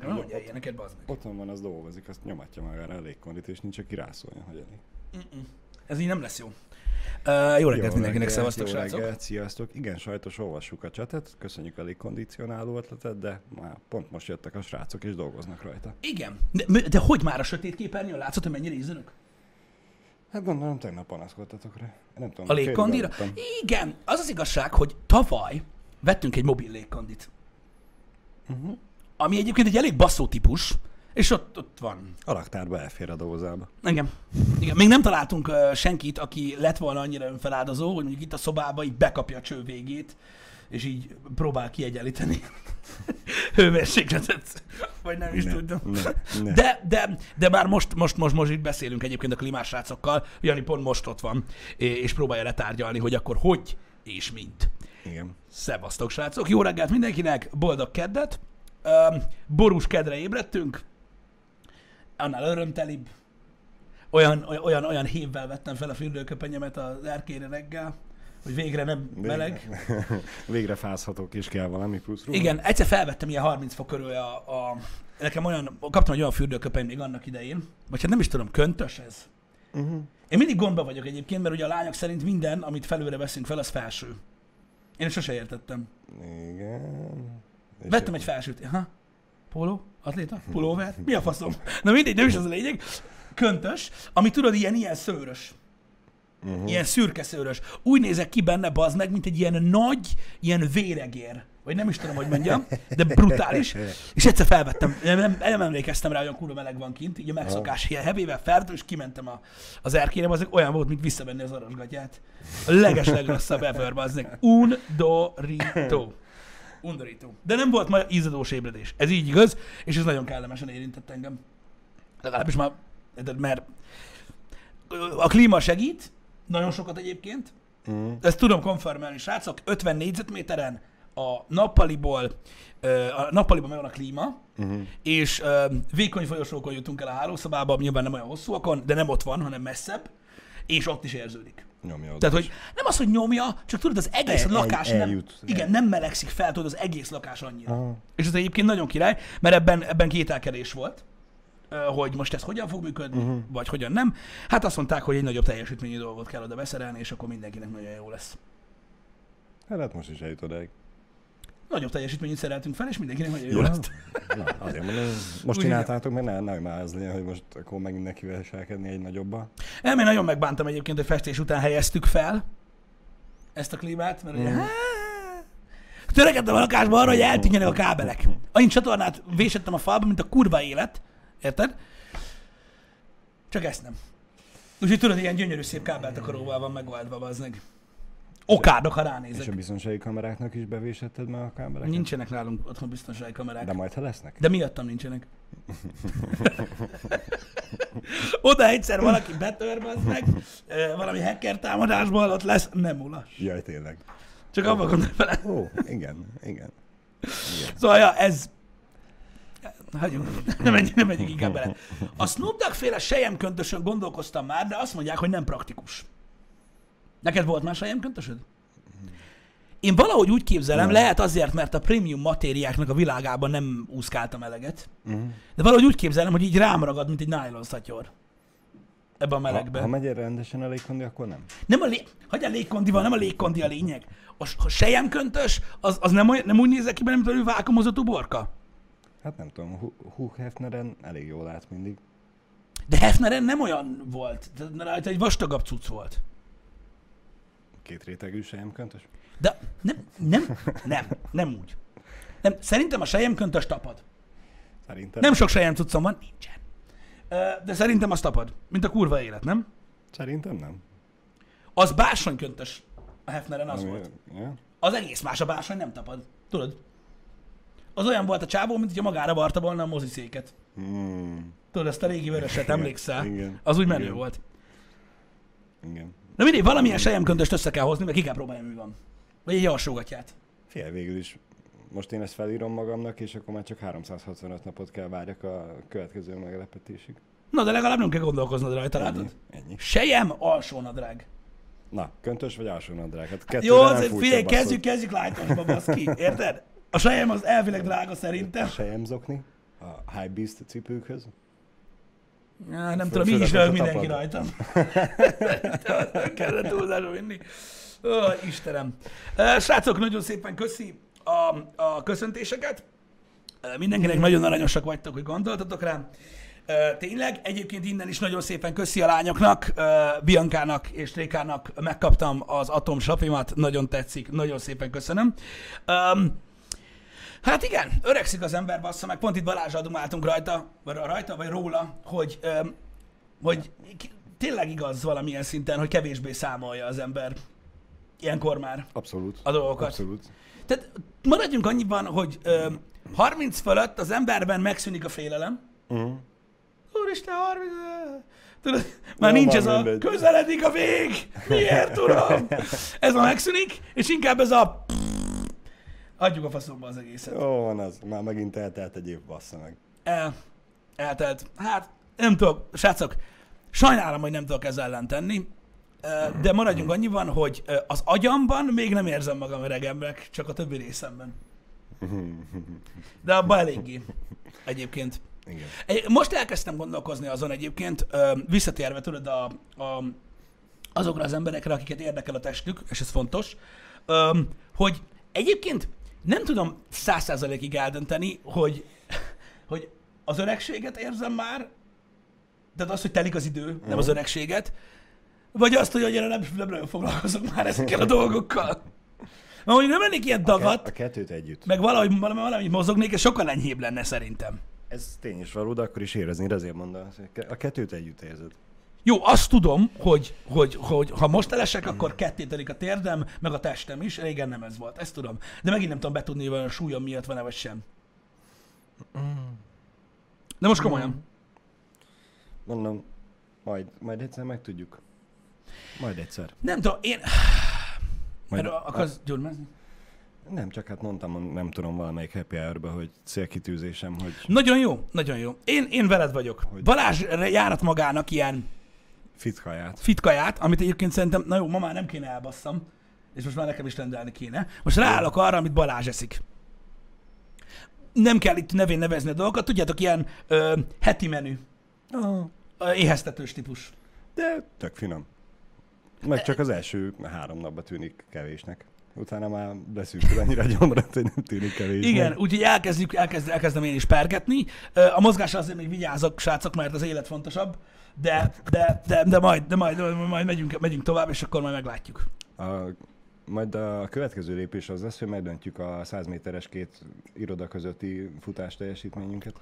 Nem mondja ilyeneket, bazd meg. Otthon van, az dolgozik, azt nyomatja magára a légkondit, és nincs, aki rászóljon, hogy elég. Ez így nem lesz jó. Uh, jó reggelt Jó mindenkinek, szevasztok, srácok. reggelt, sziasztok. Igen, sajtos olvassuk a csetet, köszönjük a légkondicionáló ötletet, de már pont most jöttek a srácok és dolgoznak rajta. Igen. De, de hogy már a sötét képernyőn látszott, hogy mennyire ízönök? Hát gondolom, tegnap panaszkodtatok rá. Nem tudom, A légkondira? Igen. Az az igazság, hogy tavaly vettünk egy mobil légkondit. Uh-huh. Ami egyébként egy elég basszó típus, és ott, ott van. A raktárba elfér a dózába. Igen. Igen. Még nem találtunk uh, senkit, aki lett volna annyira önfeláldozó, hogy mondjuk itt a szobába így bekapja a cső végét, és így próbál kiegyenlíteni hőmérsékletet, vagy nem is Ne, tudom. ne, ne. De, de, de már most, most, most, most itt beszélünk egyébként a klímás srácokkal, Jani pont most ott van, és próbálja letárgyalni, hogy akkor hogy és mint. Igen. Szevasztok, srácok! Jó reggelt mindenkinek, boldog keddet! Um, borús kedre ébredtünk, annál örömtelibb. Olyan, olyan- olyan, hévvel vettem fel a fürdőköpenyemet az erkére reggel, hogy végre nem meleg. Végre fázhatok is kell valami plusz ruha. Igen, egyszer felvettem ilyen 30 fok körül a, a nekem olyan, kaptam egy olyan fürdőköpeny még annak idején, vagy hát nem is tudom, köntös ez. Uh-huh. Én mindig gondba vagyok egyébként, mert ugye a lányok szerint minden, amit felőre veszünk fel, az felső. Én sose értettem. Igen. Vettem egy felsőt. Ha? Póló? Atléta? Pulóver? Mi a faszom? Na mindegy, nem is az a lényeg. Köntös, ami tudod, ilyen, ilyen szőrös. Uh-huh. Ilyen szürke szőrös. Úgy nézek ki benne, bazd meg, mint egy ilyen nagy, ilyen véregér. Vagy nem is tudom, hogy mondjam, de brutális. És egyszer felvettem, nem, nem, nem emlékeztem rá, hogy olyan kurva meleg van kint, így a megszokás ilyen hevével felvettem, és kimentem a, az erkére, az olyan volt, mint visszavenni az arasgatját. A leges legrosszabb ever, bazd meg. Undorító. Undorító. De nem volt ma ízadós ébredés. Ez így igaz, és ez nagyon kellemesen érintett engem. Legalábbis már, mert a klíma segít, nagyon sokat egyébként, Uh-huh. ezt tudom konfirmálni, srácok, 50 négyzetméteren a nappaliból, a nappaliban megvan a klíma, Uh-huh. és vékony folyosókon jutunk el a hálószobába, nyilván nem olyan hosszúakon, de nem ott van, hanem messzebb, és ott is érződik. Nyomja Tehát, hogy nem az, hogy nyomja, csak tudod, az egész El- el- lakás nem, eljut. igen, nem melegszik fel, tudod, az egész lakás annyira. Aha. És ez egyébként nagyon király, mert ebben, ebben kételkedés volt, hogy most ez hogyan fog működni, uh-huh. vagy hogyan nem. Hát azt mondták, hogy egy nagyobb teljesítményű dolgot kell oda beszerelni, és akkor mindenkinek nagyon jó lesz. Hát, hát most is eljut odáig. Nagyobb teljesítményűt szereltünk fel, és mindenkinek nagyon jó lesz. Na, azért mondom, most csináltátok, mert ne, ne már az legyen, hogy most akkor megint neki viselkedni egy nagyobba. Nem, én nagyon megbántam egyébként, hogy festés után helyeztük fel ezt a klímát, mert ugye, Mhm. hát, törekedtem a lakásba arra, hogy eltűnjenek a kábelek. Annyi csatornát vésettem a falba, mint a kurva élet, érted? Csak ezt nem. Úgyhogy tudod, ilyen gyönyörű szép kábeltakaróval van megoldva, az meg. Okádok, ha És ránézek. a biztonsági kameráknak is bevésetted már a kábeleket? Nincsenek nálunk otthon biztonsági kamerák. De majd ha lesznek? De miattam nincsenek. Oda egyszer valaki betör, meg, valami hacker támadásból ott lesz, nem ulas. Jaj, tényleg. Csak abban gondolj bele. Ó, igen, igen. Szóval, ja, ez... Hagyjuk, nem megyünk, nem megyünk inkább bele. A Snoop Dogg féle sejemköntösön gondolkoztam már, de azt mondják, hogy nem praktikus. Neked volt már sejemköntösöd? Én valahogy úgy képzelem, Nem. lehet azért, mert a prémium matériáknak a világában nem úszkáltam eleget, Uh-huh. de valahogy úgy képzelem, hogy így rám ragad, mint egy nylon szatyor. Ebbe a melegbe. Ha, ha megy rendesen a légkondi, akkor nem. Nem a lé... Hagyjál légkondival, nem a légkondi a lényeg. A, a sejemköntös, az, az nem, olyan, nem úgy nézek ki benne, mint a vákumozott uborka. Hát nem tudom, Hu- Hugh Hefneren elég jól lát mindig. De Hefneren nem olyan volt. Rajta egy vastagabb cucc volt. Két rétegű sejemköntös. De nem, nem, nem, nem úgy. Nem, szerintem a sejemköntös tapad. Szerintem. Nem sok sejem cuccom van, nincsen. De szerintem az tapad, mint a kurva élet, nem? Szerintem nem. Az bársonyköntös a Hefneren az Ami- volt. Ja? Az egész más, a bársony nem tapad. Tudod? Az olyan volt a csávó, mint hogyha magára varta volna a moziszéket. Hmm. Tudod, ezt a régi vöröset, emlékszel? igen, Az úgy menő igen. volt. Igen. Na mindig valamilyen sejemköntöst össze kell hozni, mert ki kell próbálni, mi van. Vagy egy alsógatját. Figyelj, végül is most én ezt felírom magamnak, és akkor már csak 365 napot kell várjak a következő meglepetésig. Na, de legalább nem kell gondolkoznod rajta, Ennyi. látod? Ennyi. Sejem, alsónadrág. Na, köntös vagy alsó nadrág? Hát Jó, figyelj, kezdjük, kezdjük lájtosba, baszki. Érted? A sejem az elvileg drága szerintem. Sejemzokni? a high beast cipőkhöz. Ja, nem tudom, így is a mindenki rajtam. Nem kellett túlzásba vinni. Ó, Istenem. Srácok, nagyon szépen köszi a, a köszöntéseket. Mindenkinek nagyon aranyosak vagytok, hogy gondoltatok rám. Tényleg, egyébként innen is nagyon szépen köszi a lányoknak, Biankának és Rékának megkaptam az Atom sapimat, nagyon tetszik, nagyon szépen köszönöm. Um, Hát igen, öregszik az ember, bassza meg, pont itt Balázsra dumáltunk rajta, vagy rajta, vagy róla, hogy, öm, hogy tényleg igaz valamilyen szinten, hogy kevésbé számolja az ember ilyenkor már Abszolút. a dolgokat. Abszolút. Tehát maradjunk annyiban, hogy öm, 30 fölött az emberben megszűnik a félelem. Uh-huh. Úristen, 30... Tudod, már Jó, nincs már ez a mindegy. közeledik a vég, miért tudom? Ez a megszűnik, és inkább ez a adjuk a faszomba az egészet. Jó van az, már megint eltelt egy év, bassza meg. El, eltelt. Hát, nem tudok, srácok, sajnálom, hogy nem tudok ezzel ellen tenni, de maradjunk annyiban, hogy az agyamban még nem érzem magam öregemnek, csak a többi részemben. De abban eléggé. Egyébként. Igen. Most elkezdtem gondolkozni azon egyébként, visszatérve tudod a, a, azokra az emberekre, akiket érdekel a testük, és ez fontos, hogy egyébként nem tudom száz százalékig eldönteni, hogy, hogy az öregséget érzem már, tehát az, hogy telik az idő, nem az öregséget, vagy azt, hogy annyira nem, nem nagyon foglalkozok már ezekkel a dolgokkal. Mert mondjuk nem lennék ilyen A dagat, kettőt együtt. meg valahogy, valami, valami mozognék, és sokkal enyhébb lenne szerintem. Ez tény is való, de akkor is érezni, azért mondom. A kettőt együtt érzed. Jó, azt tudom, hogy, hogy, hogy ha most elesek, akkor kettételik a térdem, meg a testem is. Régen nem ez volt, ezt tudom. De megint nem tudom betudni, hogy a súlyom miatt van-e vagy sem. De most komolyan. Mondom, majd, majd egyszer megtudjuk. Majd egyszer. Nem tudom, én... Majd Erről akarsz gyurmázni? Nem, csak hát mondtam, nem tudom valamelyik happy hour hogy célkitűzésem, hogy Nagyon jó, nagyon jó. Én, én veled vagyok. Hogy- Balázs járat magának ilyen fit kaját. fitkaját, amit egyébként szerintem, na jó, ma már nem kéne elbasszam, és most már nekem is rendelni kéne. Most ráállok arra, amit Balázs eszik. Nem kell itt nevén nevezni a dolgokat, tudjátok, ilyen ö, heti menü, ö, éheztetős típus. de tök finom. Meg csak az első három napban tűnik kevésnek. Utána már beszűkül annyira gyomrat, hogy nem tűnik kevésnek. Igen, úgyhogy elkezdjük, elkezd, elkezdem én is pergetni. A mozgásra azért még vigyázok, srácok, mert az élet fontosabb, de, de, de, de, majd, de majd, majd megyünk, megyünk tovább, és akkor majd meglátjuk. A, majd a következő lépés az lesz, hogy megdöntjük a 100 méteres két iroda közötti futás teljesítményünket.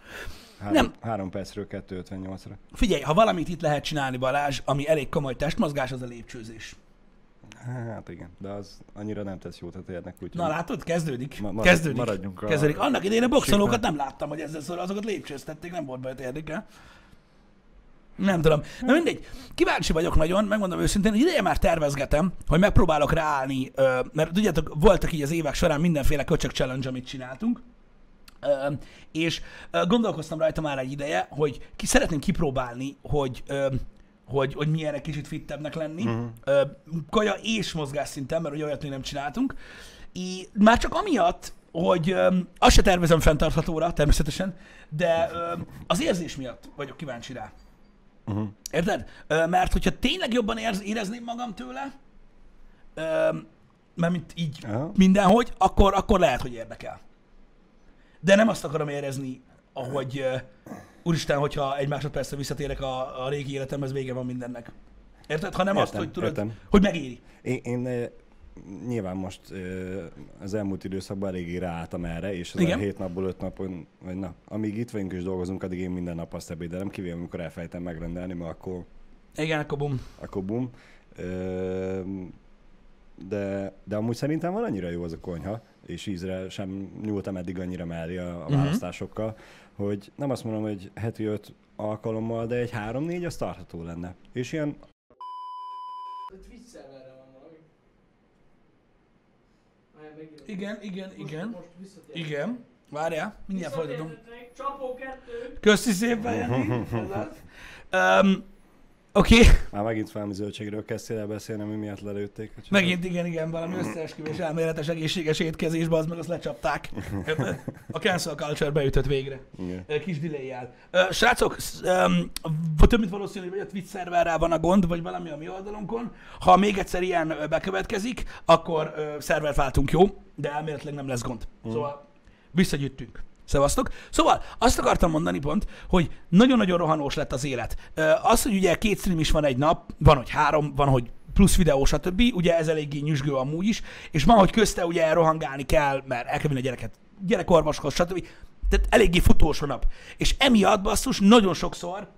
Három, Nem. három percről 2.58-ra. Figyelj, ha valamit itt lehet csinálni, Balázs, ami elég komoly testmozgás, az a lépcsőzés. Hát igen, de az annyira nem tesz jót a térnek, úgyhogy... Na látod, kezdődik. Ma- marad- kezdődik. maradjunk a- kezdődik. Annak idején a boxolókat nem láttam, hogy ezzel szól, azokat lépcsőztették, nem volt bajt érdekel. Nem tudom. Na mindegy, kíváncsi vagyok nagyon, megmondom őszintén, hogy ideje már tervezgetem, hogy megpróbálok ráállni, mert tudjátok, voltak így az évek során mindenféle köcsök challenge, amit csináltunk, és gondolkoztam rajta már egy ideje, hogy ki szeretném kipróbálni, hogy, hogy, hogy milyen egy kicsit fittebbnek lenni, uh-huh. kaja és mozgás szinten, mert olyat még nem csináltunk. I, már csak amiatt, hogy ö, azt se tervezem fenntarthatóra, természetesen, de ö, az érzés miatt vagyok kíváncsi rá. Uh-huh. Érted? Ö, mert hogyha tényleg jobban érz, érezném magam tőle, ö, mert mint így Aha. mindenhogy, akkor, akkor lehet, hogy érdekel. De nem azt akarom érezni, ahogy uh, úristen, hogyha egy másodpercre visszatérek a, a régi életemhez, vége van mindennek. Érted? Hanem azt, Értem, hogy tudod, értem. hogy megéri. Én, én eh, nyilván most eh, az elmúlt időszakban eléggé ráálltam erre, és az Igen. a hét napból öt napon, vagy na, amíg itt vagyunk és dolgozunk, addig én minden nap azt ebédelem, kivéve amikor elfejtem megrendelni, mert akkor, Igen, akkor bum. akkor bum. De, de amúgy szerintem van annyira jó az a konyha, és ízre sem nyúltam eddig annyira mellé a, a Mhm. választásokkal, hogy nem azt mondom, hogy heti öt alkalommal, de egy három-négy az tartható lenne. És ilyen Igen, igen, igen. Igen. Várjál, mindjárt folytatom. Csapó kettő. Köszi szépen, Jani. Um, Oké, okay. Már megint valami zöldségről kezdtél el beszélni, ami miatt lelőtték. megint igen, igen, valami összeesküvés elméletes egészséges étkezésbe, az meg azt lecsapták. Érted? A cancel culture beütött végre. Igen. Kis delay Srácok, öm, v- több mint valószínű, hogy a Twitch szerverrel van a gond, vagy valami a mi oldalunkon. Ha még egyszer ilyen bekövetkezik, akkor szervert váltunk, jó? De elméletileg nem lesz gond. Szóval visszagyűjtünk. Szevasztok. Szóval azt akartam mondani pont, hogy nagyon-nagyon rohanós lett az élet. Az, hogy ugye két stream is van egy nap, van, hogy három, van, hogy plusz videó, stb. Ugye ez eléggé nyüzsgő amúgy is, és van, hogy közte ugye rohangálni kell, mert el kell vinni a gyereket gyerekorvoshoz, stb. Tehát eléggé futós a nap. És emiatt basszus nagyon sokszor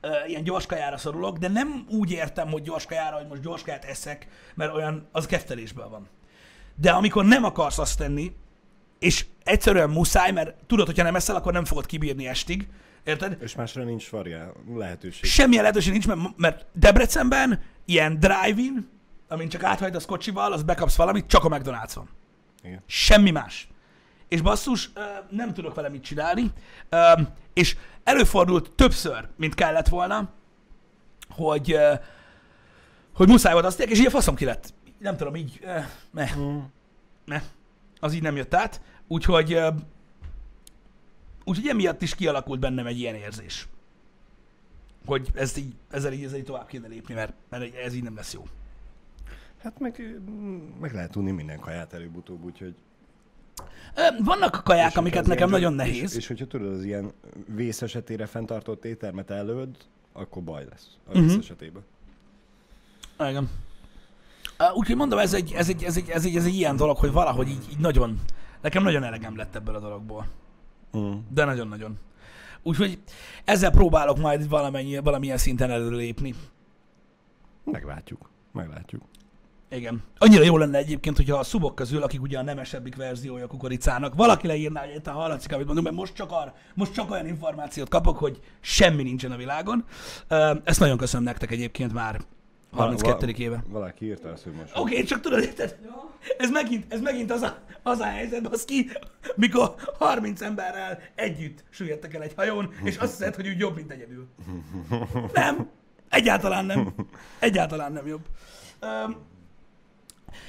ö, ilyen gyorskajára szorulok, de nem úgy értem, hogy gyorskajára, hogy most gyorskaját eszek, mert olyan az kettelésből van. De amikor nem akarsz azt tenni, és egyszerűen muszáj, mert tudod, hogyha nem eszel, akkor nem fogod kibírni estig, érted? És másra nincs variá, lehetőség. Semmilyen lehetőség nincs, mert, mert Debrecenben ilyen drive-in, amin csak áthajtasz kocsival, az bekapsz valamit, csak a McDonald's van. Igen. Semmi más. És basszus, nem tudok vele mit csinálni, és előfordult többször, mint kellett volna, hogy, hogy muszáj volt azt és így a faszom ki lett. Nem tudom, így, ö, meh, Mm. az így nem jött át, úgyhogy, úgyhogy emiatt is kialakult bennem egy ilyen érzés. Hogy ezt így, ezzel így, ezzel így tovább kéne lépni, mert, mert ez így nem lesz jó. Hát meg, mm, meg lehet tudni minden kaját előbb-utóbb, úgyhogy... Vannak kaják, és amiket nekem ilyen- nagyon nehéz. És, és hogyha tudod, az ilyen vész esetére fenntartott éttermet előd, akkor baj lesz a vész esetében. Igen. Uh, úgyhogy mondom, ez egy, ez, egy, ez, egy, ez, egy, ez egy ilyen dolog, hogy valahogy így, így nagyon, nekem nagyon elegem lett ebből a dologból. Mm. De nagyon-nagyon. Úgyhogy ezzel próbálok majd valamennyi, valamilyen szinten előlépni. Meglátjuk. Meglátjuk. Igen. Annyira jó lenne egyébként, hogyha a szubok közül, akik ugye a nemesebbik verziója kukoricának, valaki leírná, hogy itt hallatszik, amit mondunk, mert most csak, ar, most csak olyan információt kapok, hogy semmi nincsen a világon. Ezt nagyon köszönöm nektek egyébként már 32. éve. Valaki írta azt, hogy most... Oké, okay, csak tudod, érted? Ez megint, ez megint az, a, az a helyzet, az ki, mikor 30 emberrel együtt süllyedtek el egy hajón, és azt hiszed, hogy úgy jobb, mint egyedül. Nem. Egyáltalán nem. Egyáltalán nem jobb. Um,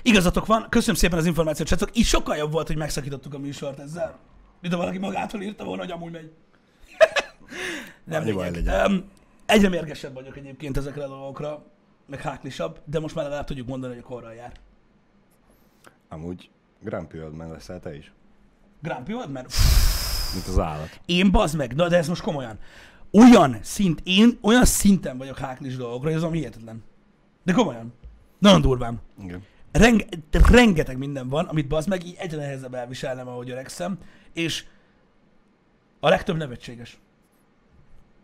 igazatok van, köszönöm szépen az információt, srácok. Így sokkal jobb volt, hogy megszakítottuk a műsort ezzel. Mint ha valaki magától írta volna, hogy amúgy megy. nem Annyi baj legyen. Um, egyre mérgesebb vagyok egyébként ezekre a dolgokra, meg háklisabb, de most már legalább tudjuk mondani, hogy a korral jár. Amúgy Old Man leszel te is. Grumpy volt, mert Mint az állat. én bazd meg, na de ez most komolyan. Olyan szint, én olyan szinten vagyok háklis dolgokra, hogy az ami hihetetlen. De komolyan. Nagyon durván. Igen. Renge, rengeteg minden van, amit bazd meg, így egyre nehezebb elviselnem, ahogy öregszem, és a legtöbb nevetséges.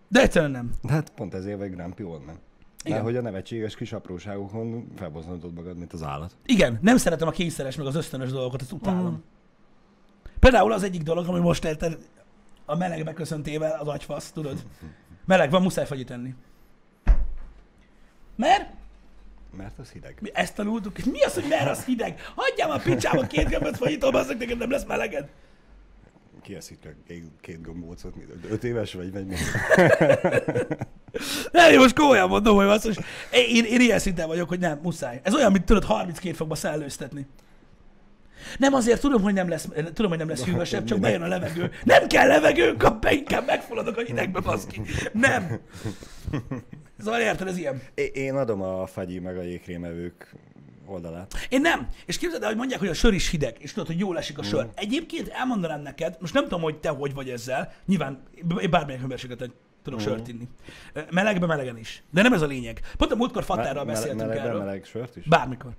De egyszerűen nem. Hát pont ezért vagy Grumpy Old Man. Igen. Mert hogy a nevetséges kis apróságokon felboznodod magad, mint az állat. Igen, nem szeretem a kényszeres, meg az ösztönös dolgokat, ezt utálom. Például az egyik dolog, ami most érted, a meleg beköszöntével az agyfasz, tudod? Meleg van, muszáj fagyit enni. Mert Mert az hideg. mi ezt tanultuk, és mi az, hogy mert az hideg? Hagyjál már picsába két gömböt fagyitól, bazzak, neked nem lesz meleged. Ki eszik csak két, két gombócot? Öt éves vagy? vagy mi? Nem, én most komolyan mondom, hogy basszus. Én, én, én ilyen szinten vagyok, hogy nem, muszáj. Ez olyan, mint tudod 32 fokba szellőztetni. Nem azért tudom, hogy nem lesz, tudom, hogy nem lesz hűvösebb, csak bejön a levegő. Nem kell levegő, kap be, inkább megfulladok a hidegbe, baszki. Nem. Szóval érted, ez ilyen. É- Én adom a fagyi meg a jégkrémevők oldalát. Én nem. És képzeld el, hogy mondják, hogy a sör is hideg, és tudod, hogy jól esik a sör. Egyébként elmondanám neked, most nem tudom, hogy te hogy vagy ezzel, nyilván én bármilyen hőmérsékleten tudok sört inni. Melegbe melegen is. De nem ez a lényeg. Pont a múltkor Fatárral Me- beszéltünk melegben erről. meleg sört is? Bármikor.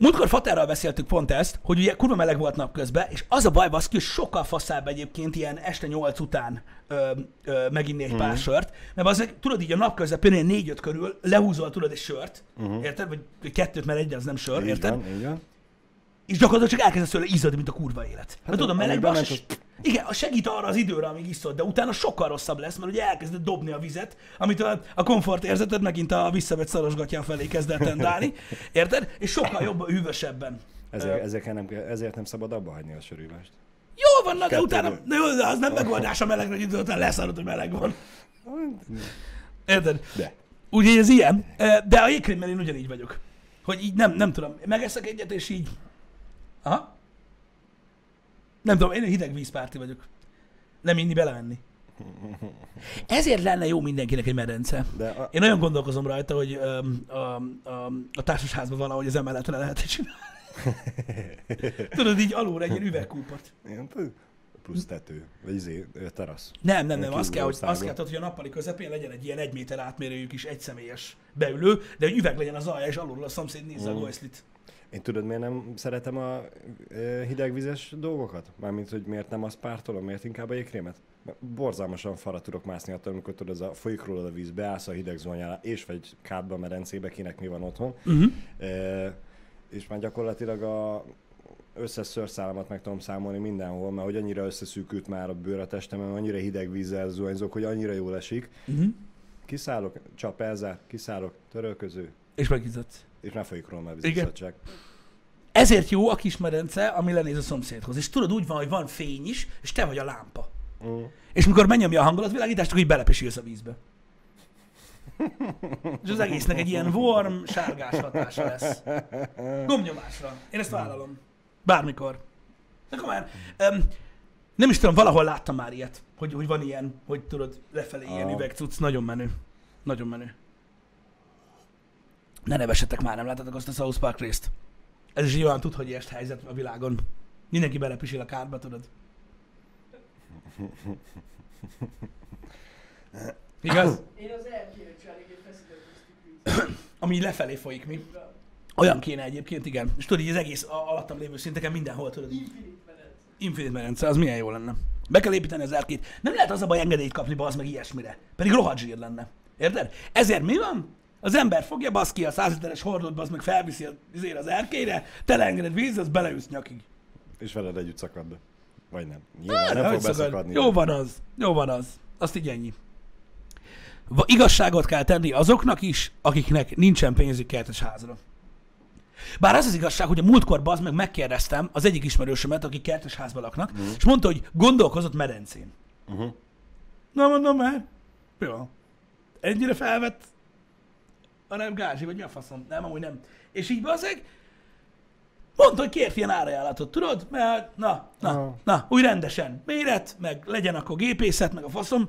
Múltkor Fatárral beszéltük pont ezt, hogy ugye kurva meleg volt napközben, és az a baj, baszki, hogy sokkal faszább egyébként ilyen este 8 után ö, ö, meginni egy pár sört, mert az tudod így a napközben ilyen 4-5 körül lehúzol tudod egy sört, érted? Vagy, kettőt, mert egy az nem sör, Így érted? van, így van. És gyakorlatilag csak elkezdesz tőle izzadni, mint a kurva élet. Hát, mert tudod, a az, se- igen, segít arra az időre, amíg iszod, de utána sokkal rosszabb lesz, mert ugye elkezded dobni a vizet, amit a, a komfort érzeted megint a visszavett szarosgatján felé kezd el tendálni, érted? És sokkal jobban, hűvösebben. Ezért, ezért, nem, ezért nem szabad abba hagyni a sörüvást. Jó van, na, de utána, de az nem megoldás a meleg, hogy idő után leszarod, hogy meleg van. Érted? De. Úgyhogy ez ilyen. De a jégkrémmel én ugyanígy vagyok. Hogy így nem, nem tudom. Megeszek egyet, és így... Aha. Nem tudom, én egy hideg vízpárti vagyok. Nem inni, belemenni. Ezért lenne jó mindenkinek egy medence. De a, Én nagyon gondolkozom rajta, hogy öm, a, a, a társasházban valahogy az emeletre lehet csinálni. Tudod, így alul egy ilyen üvegkúpot. ilyen pl- plusz tető, vagy izé, terasz. Nem, nem, nem, azt kell, hogy, azt kell, hogy a nappali közepén legyen egy ilyen egy méter átmérőjű kis egyszemélyes beülő, de hogy üveg legyen az alja, és alulról a szomszéd nézze a Mm. Én tudod, miért nem szeretem a hidegvizes dolgokat? Mármint, hogy miért nem azt pártolom, miért inkább a jégkrémet? Borzalmasan fara tudok mászni attól, amikor tudod, az a folyik rólad a víz, beállsz a hideg zónyára, és vagy kádba, medencébe, kinek mi van otthon. Uh-huh. E, és már gyakorlatilag a összes szőrszálamat meg tudom számolni mindenhol, mert hogy annyira összeszűkült már a bőr a testemem, annyira hideg vízzel zuhanyzok, hogy annyira jól esik. Uh-huh. Kiszállok, csap elzár, kiszállok, törölköző, És megizzadt. És már folyik róla Igen. víziszadság. Ezért jó a kis medence, ami lenéz a szomszédhoz. És tudod, úgy van, hogy van fény is, és te vagy a lámpa. Mm. És mikor megnyomja a hangulatvilágítást, akkor így belepesülsz a vízbe. És az egésznek egy ilyen warm, sárgás hatása lesz. Gomnyomásra. Én ezt vállalom. Bármikor. De komolyan. Um, nem is tudom, valahol láttam már ilyet, hogy, hogy van ilyen, hogy tudod, lefelé ilyen Aha. üvegcuc. Nagyon menő. Nagyon menő. Ne nevessetek már, nem láttatok azt a South Park részt. Ez is olyan tud, hogy est helyzet a világon. Mindenki belepisil a kárba, tudod. Igaz? Én az. Ami így lefelé folyik, mi? Olyan kéne egyébként, igen. És tudod, így az egész alattam lévő szinteken mindenhol, tudod. Infinite medence. Infinite medence, az milyen jó lenne. Be kell építeni az erkét. Nem lehet az a baj engedélyt kapni, az meg ilyesmire. Pedig rohadt zsír lenne. Érted? Ezért mi van? Az ember fogja, basz ki a 100 literes hordót, az meg felviszi az, az erkélyre, teleengeded víz, az beleülsz nyakig. És veled együtt szakad be. Vagy nem. Nyilván Hát, nem fog szakad? beszakadni. Jó van az. Jó van az. Azt így ennyi. Igazságot kell tenni azoknak is, akiknek nincsen pénzük kertes házra. Bár az az igazság, hogy a múltkor az meg megkérdeztem az egyik ismerősömet, aki kertes házban laknak, Mhm. és mondta, hogy gondolkozott medencén. Uh-huh. Na mondom már, jó. Ennyire felvett, hanem gázsi, vagy mi a faszom? Nem, amúgy nem. És így bazeg, mondta, hogy kért ilyen árajánlatot, tudod? Mert na, na, Aha. na, úgy rendesen. Méret, meg legyen akkor gépészet, meg a faszom.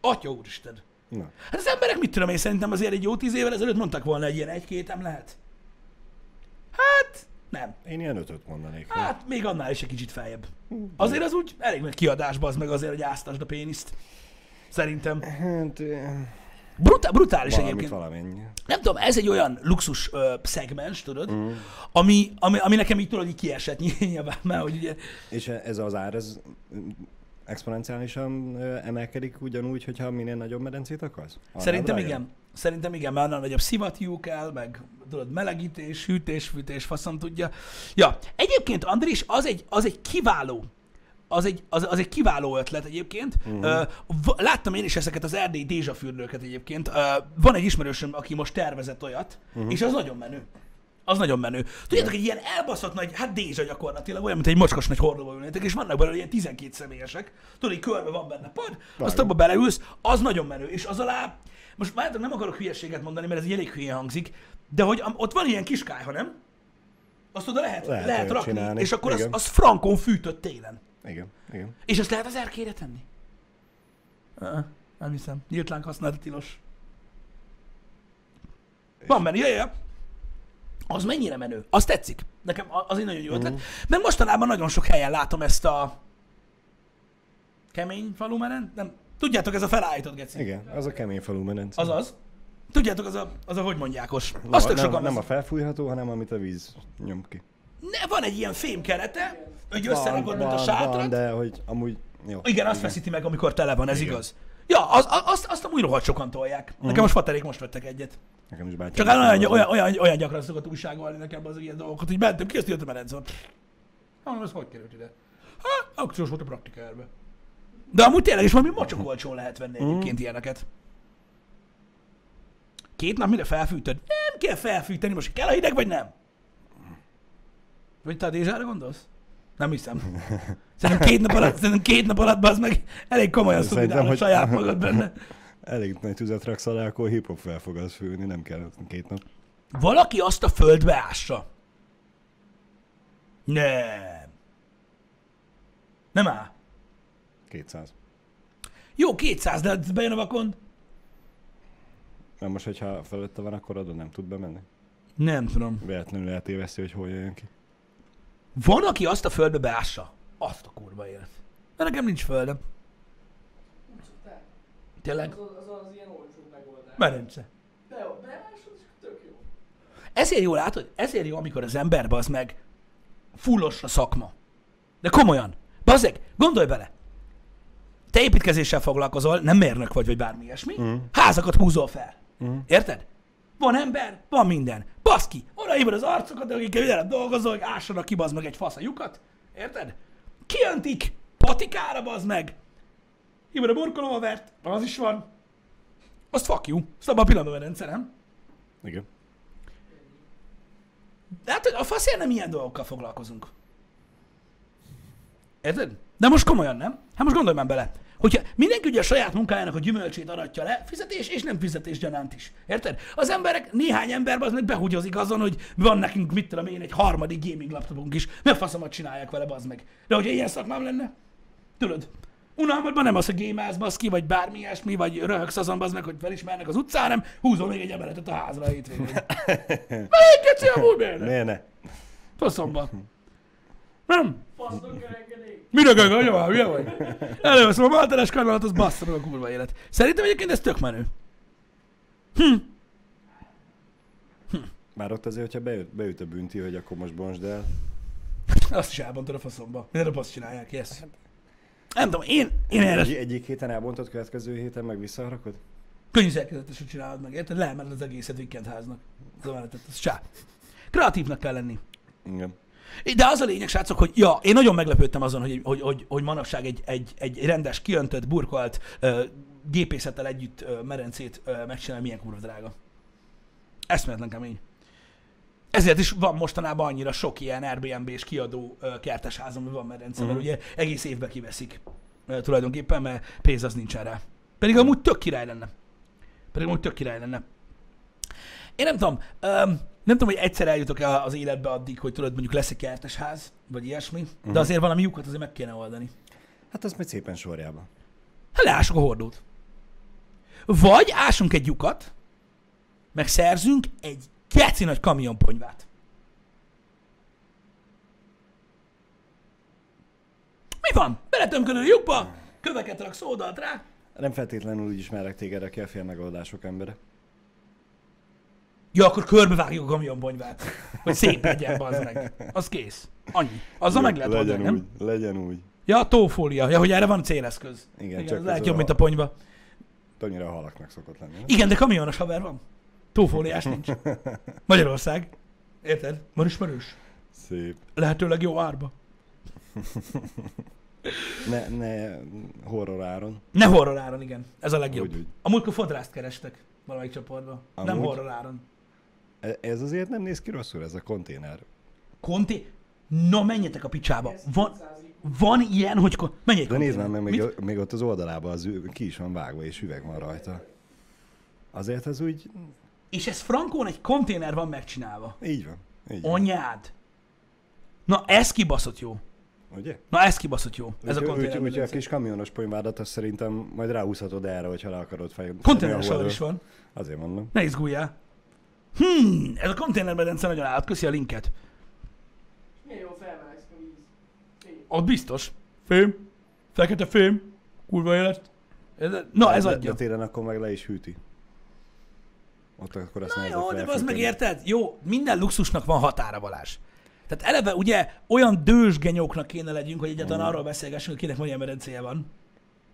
Atya úristen. Na. Hát az emberek mit tudom én, szerintem azért egy jó tíz évvel ezelőtt mondtak volna, egy ilyen egy-kétem lehet. Hát, nem. Én ilyen ötöt mondanék. Hát, még annál is egy kicsit feljebb. Azért az úgy elég nagy kiadás, az meg azért, hogy áztasd a péniszt. Szerintem. Hát, Brutál, brutális valamit egyébként. valamennyi. Nem tudom, ez egy olyan luxus ö, szegmens, tudod, Mm. ami, ami, ami nekem így tudod, így kiesett nyilván, mert hogy ugye, És ez az ár, ez exponenciálisan emelkedik ugyanúgy, hogyha minél nagyobb medencét akarsz? Annál szerintem drágább? igen. Szerintem igen, mert annál nagyobb szivattyú kell, meg tudod, melegítés, hűtés, fűtés, faszom tudja. Ja, egyébként Andris, az egy, az egy kiváló, az egy, az, az egy kiváló ötlet egyébként. Uh-huh. Uh, láttam én is ezeket az erdélyi dézsafürdőket egyébként. Van egy ismerősöm, aki most tervezett olyat, uh-huh. és az nagyon menő. Az nagyon menő. Tudjátok, egy ilyen elbaszott nagy, hát dézsa gyakorlatilag, olyan, mint egy mocskos nagy hordóba ülnétek, és vannak belőle ilyen 12 személyesek. Tudod, így körbe van benne pad, azt Vágom. abba beleülsz, az nagyon menő. És az alá, most várjátok, nem akarok hülyeséget mondani, mert ez egy elég hülye hangzik, de hogy am- ott van ilyen kis kájha, nem? Azt oda lehet, lehet, Lehet rakni, csinálni, és akkor az, az frankon fűtött télen. Igen, igen. És azt lehet az erkére tenni? Uh, nem hiszem. Nyíltlánk használati tilos. Van benne, jaj, jaj. Az mennyire menő? Az tetszik. Nekem a- az egy nagyon jó ötlet. Mhm. Mert mostanában nagyon sok helyen látom ezt a kemény falumeren. Nem. Tudjátok, ez a felállított geci. Igen, az a kemény falú medence. Az az. Tudjátok, az a, az a hogy mondjákos. Azt tök nem, sokan nem a veszik. felfújható, hanem amit a víz nyom ki. Ne, van egy ilyen fém kerete, hogy összerakod, mint a sátrat. van, de hogy amúgy... Jó. Igen, azt feszíti meg, amikor tele van, ez Igen. igaz. Ja, az, az, azt, azt amúgy rohadt sokan tolják. Nekem most faterék most vettek egyet. Nekem is bátyám. Csak hát olyan, olyan, olyan, olyan gyakran szokott újságolni nekem az ilyen dolgokat, hogy mentem ki, azt írtam a rendszor. Mondom, ez hogy került ide? Hát, akciós volt a praktikárbe. De amúgy tényleg is valami mocsok olcsón lehet venni egyébként ilyeneket. Két nap mire felfűtöd? Nem kell felfűteni, most kell a hideg, vagy nem? Vagy te a Dézsára gondolsz? Nem hiszem. Szerintem két nap alatt, szerintem két nap alatt az meg elég komolyan Szerintem, szubidál a hogy- saját magad benne. elég nagy tüzet raksz alá, akkor hip-hop fel fog az főni, nem kell két nap. Valaki azt a földbe ássa. Nem. Nem áll. 200. Jó, 200, de bejön a vakond? Mert most, hogyha fölötte van, akkor oda nem tud bemenni. Nem tudom. Véletlenül eltéveszti, hogy hol jöjjön ki. Van, aki azt a földbe beássa. Azt a kurva élet. De nekem nincs földem. Tényleg? Az, az, az, ilyen olcsó megoldás. Medence. Be, beásod, és tök jó. Ezért jó látod, ezért jó, amikor az ember az meg fullos a szakma. De komolyan. Bazeg, gondolj bele. Te építkezéssel foglalkozol, nem mérnök vagy, vagy bármi ilyesmi. Mhm. Házakat húzol fel. Mhm. Érted? Van ember, van minden. Baszki, oda hívod az arcokat, akikkel veled dolgozol, hogy ássanak ki bazd meg egy fasz a lyukat. Érted? Kiöntik, patikára bazd meg. Hívod a burkolóvert, az is van. Azt fuck you. Azt abban a pillanatban medence, nem? Igen. De hát a faszért nem ilyen dolgokkal foglalkozunk. Érted? De most komolyan, nem? Hát most gondolj már bele. Hogyha mindenki ugye a saját munkájának a gyümölcsét aratja le, fizetés és nem fizetés gyanánt is. Érted? Az emberek, néhány ember az meg behugyozik azon, hogy van nekünk, mit tudom én, egy harmadik gaming laptopunk is. Mi faszomat csinálják vele, bazd meg. De hogyha ilyen szakmám lenne, tudod, unalmadban nem az, hogy gémálsz, baszki, vagy bármi ilyesmi, vagy röhögsz azon, bazd meg, hogy felismernek az utcán, hanem húzol még egy emeletet a házra a hétvégén. Melyik geci amúgy? Miért ne? Faszomba. Nem. Mire gag, anya, hülye vagy? Előveszem a malteres kanalat, az bassza meg a kurva élet. Szerintem egyébként ez tök menő. Már ott azért, hogyha beüt, beüt a bünti, hogy akkor most bontsd el. Azt is elbontod a faszomba. Minden nap azt csinálják, yes. Nem tudom, én, én erre Egy, egyik héten elbontod, következő héten meg visszarakod? könnyű szerkezetesen csinálod meg, érted? Leemeled az egészet weekendháznak. Az emeletet, az csá. Kreatívnak kell lenni. Igen. De az a lényeg, srácok, hogy ja, én nagyon meglepődtem azon, hogy, hogy, hogy, hogy manapság egy, egy, egy rendes, kiöntött, burkolt ö, gépészettel együtt ö, merencét ö, megcsinálni, milyen kurva drága. Eszméletlen kemény. Ezért is van mostanában annyira sok ilyen Airbnb és kiadó ö, kertesház, ami van medence, mert Mhm. ugye egész évbe kiveszik ö, tulajdonképpen, mert pénz az nincsen rá. Pedig amúgy tök király lenne. Pedig amúgy tök király lenne. Én nem tudom, öm, nem tudom, hogy egyszer eljutok el az életbe addig, hogy tudod, mondjuk lesz egy kertesház, vagy ilyesmi, Mhm. de azért valami lyukat azért meg kéne oldani. Hát az majd szépen sorjába. Hát leássuk a hordót. Vagy ásunk egy lyukat, meg szerzünk egy keci nagy kamionponyvát. Mi van? Beletömködő a lyukba, köveket raksz oldalt rá, Nem feltétlenül úgy ismerek téged, aki a fél megoldások embere. Ja, akkor körbevágjuk a kamionponyvát. Hogy szép legyen, bazd meg. Az kész. Annyi. Azzal meg lehet legyen oldani, nem? úgy, legyen úgy. Ja, a tófólia. Ja, hogy erre van céleszköz. Igen, Igen csak az lehet ez jobb, a- mint a ponyva. Annyira a halaknak szokott lenni. nem? Igen, de kamionos haver van. Tófóliás nincs. Magyarország. Érted? Van ismerős. Szép. Lehetőleg jó árba. Ne, ne horror áron. Ne horror áron, igen. Ez a legjobb. Úgy, úgy. A múltkor fodrászt kerestek valamelyik csoportban. Nem horror áron. Ez azért nem néz ki rosszul, ez a konténer. Conti? Na menjetek a picsába. Van, 200 IQ. van ilyen, hogy... ko- Menj egy De nézd már konténer. meg, Mit? még, még ott az oldalában az ki is van vágva, és üveg van rajta. Azért ez úgy, És ez frankón egy konténer van megcsinálva. így van. Így van. Anyád. Na ez kibaszott jó. Ugye? Na ez kibaszott jó. Ez a Úgy- konténer. úgy, úgy, a kis kamionos ponyvádat, azt szerintem majd ráhúzhatod erre, hogyha le akarod fej. Konténeres a is van. Azért mondom. Ne izguljál. Hmm, ez a konténermedence nagyon állat. Köszi a linket. Milyen jól felmelegsz a víz. Fény. Ott biztos. Fém. Fekete fém. Kurva élet. Ez- Na, ez de, adja. De télen akkor meg le is hűti. Ott akkor azt Na jó, de az meg felfűteni. érted? Jó, minden luxusnak van határa, Balázs. Tehát eleve ugye olyan dős genyóknak kéne legyünk, hogy egyáltalán arról beszélgessünk, hogy kinek van ilyen medencéje van.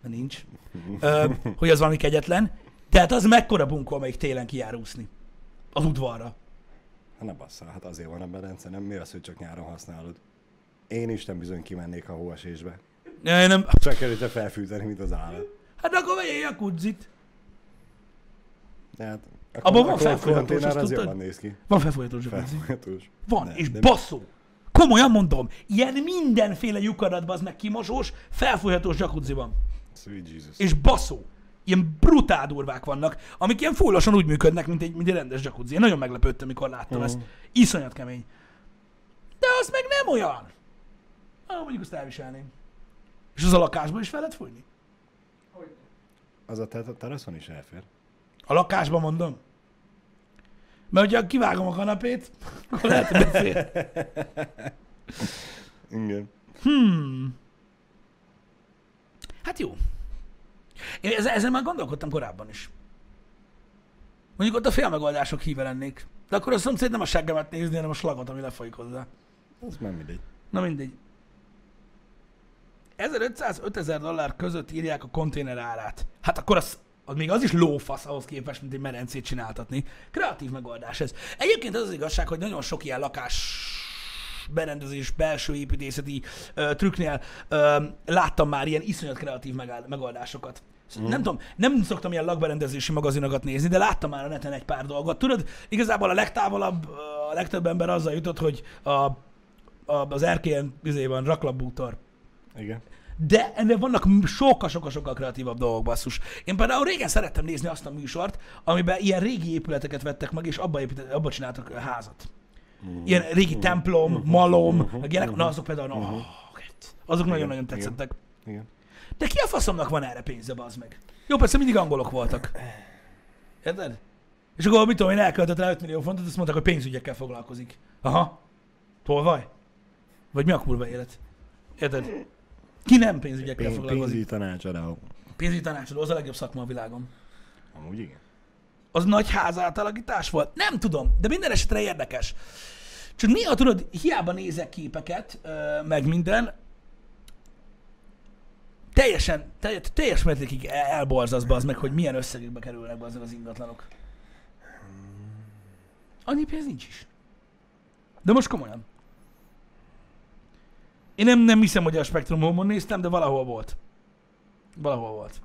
Mert nincs. Ö, hogy az valami kegyetlen. Tehát az mekkora bunkó, amelyik télen kijár úszni. Az udvarra. Hát ne basszál, hát azért van a medence, nem mi az, hogy csak nyáron használod. Én is nem bizony kimennék a hóesésbe. Én nem... Csak előtte felfűteni, mint az állat. Hát akkor vegyél jakuzzit. De hát, Abban van a konténer azt az tudtad? néz ki. Van felfolyatós jacuzzi. Van, Ne, és de- basszó. Komolyan mondom, ilyen mindenféle lyukadat az meg kimosós, felfolyhatós jacuzzi van. Sweet Jesus. És basszó. Ilyen brutál durvák vannak, amik ilyen fullosan úgy működnek, mint egy, mint egy rendes jacuzzi. Én nagyon meglepődtem, mikor láttam Mhm. ezt. Iszonyat kemény. De az meg nem olyan. Ah, mondjuk azt elviselném. És az a lakásban is fel lehet fújni? Az a te- teraszon is elfér. A lakásban mondom. Mert hogyha kivágom a kanapét, akkor lehet, hogy befér. Igen. Hmm. Hát jó. Én ezzel, ezzel már gondolkodtam korábban is. Mondjuk ott a félmegoldások híve lennék. De akkor a szomszéd nem a seggemet nézni, hanem a slagot, ami lefolyik hozzá. Az nem mindegy. Na mindegy. 1500-5000 dollár között írják a konténer árát. Hát akkor az, az még az is lófasz ahhoz képest, mint egy merencét csináltatni. Kreatív megoldás ez. Egyébként az az igazság, hogy nagyon sok ilyen lakás berendezés, belső építészeti ö, trükknél ö, láttam már ilyen iszonyat kreatív megoldásokat. Mm. Nem tudom, nem szoktam ilyen lakberendezési magazinokat nézni, de láttam már a neten egy pár dolgot. Tudod, igazából a legtávolabb, a legtöbb ember azzal jutott, hogy a, a, az erkélyen van raklapbútor. Igen. De ennél vannak sokkal-sokkal-sokkal kreatívabb dolgok, basszus. Én például régen szerettem nézni azt a műsort, amiben ilyen régi épületeket vettek meg, és abba, épített, abba csináltak házat. Ilyen régi templom, malom, meg ilyenek, na azok például, oh, azok nagyon-nagyon Igen. tetszettek. Igen. De ki a faszomnak van erre pénze, az meg? Jó, persze mindig angolok voltak. Érted? És akkor, mit tudom én, elköltött rá 5 millió fontot, azt mondták, hogy pénzügyekkel foglalkozik. Aha. Tolvaj? Vagy mi a kurva élet? Érted? Ki nem pénzügyekkel Pénz, foglalkozik? pénzügyi tanácsadó. Pénzügyi tanácsadó, az a legjobb szakma a világon. Amúgy igen. Az nagy ház átalakítás volt? Nem tudom, de minden esetre érdekes. Csak néha tudod, hiába nézek képeket, meg minden, teljesen, teljes, teljes mértékig el- elborzasz az meg, hogy milyen összegekbe kerülnek azok az ingatlanok. Annyi pénz nincs is. De most komolyan. Én nem, nem hiszem, hogy a Spektrum Home-on néztem, de valahol volt. Valahol volt.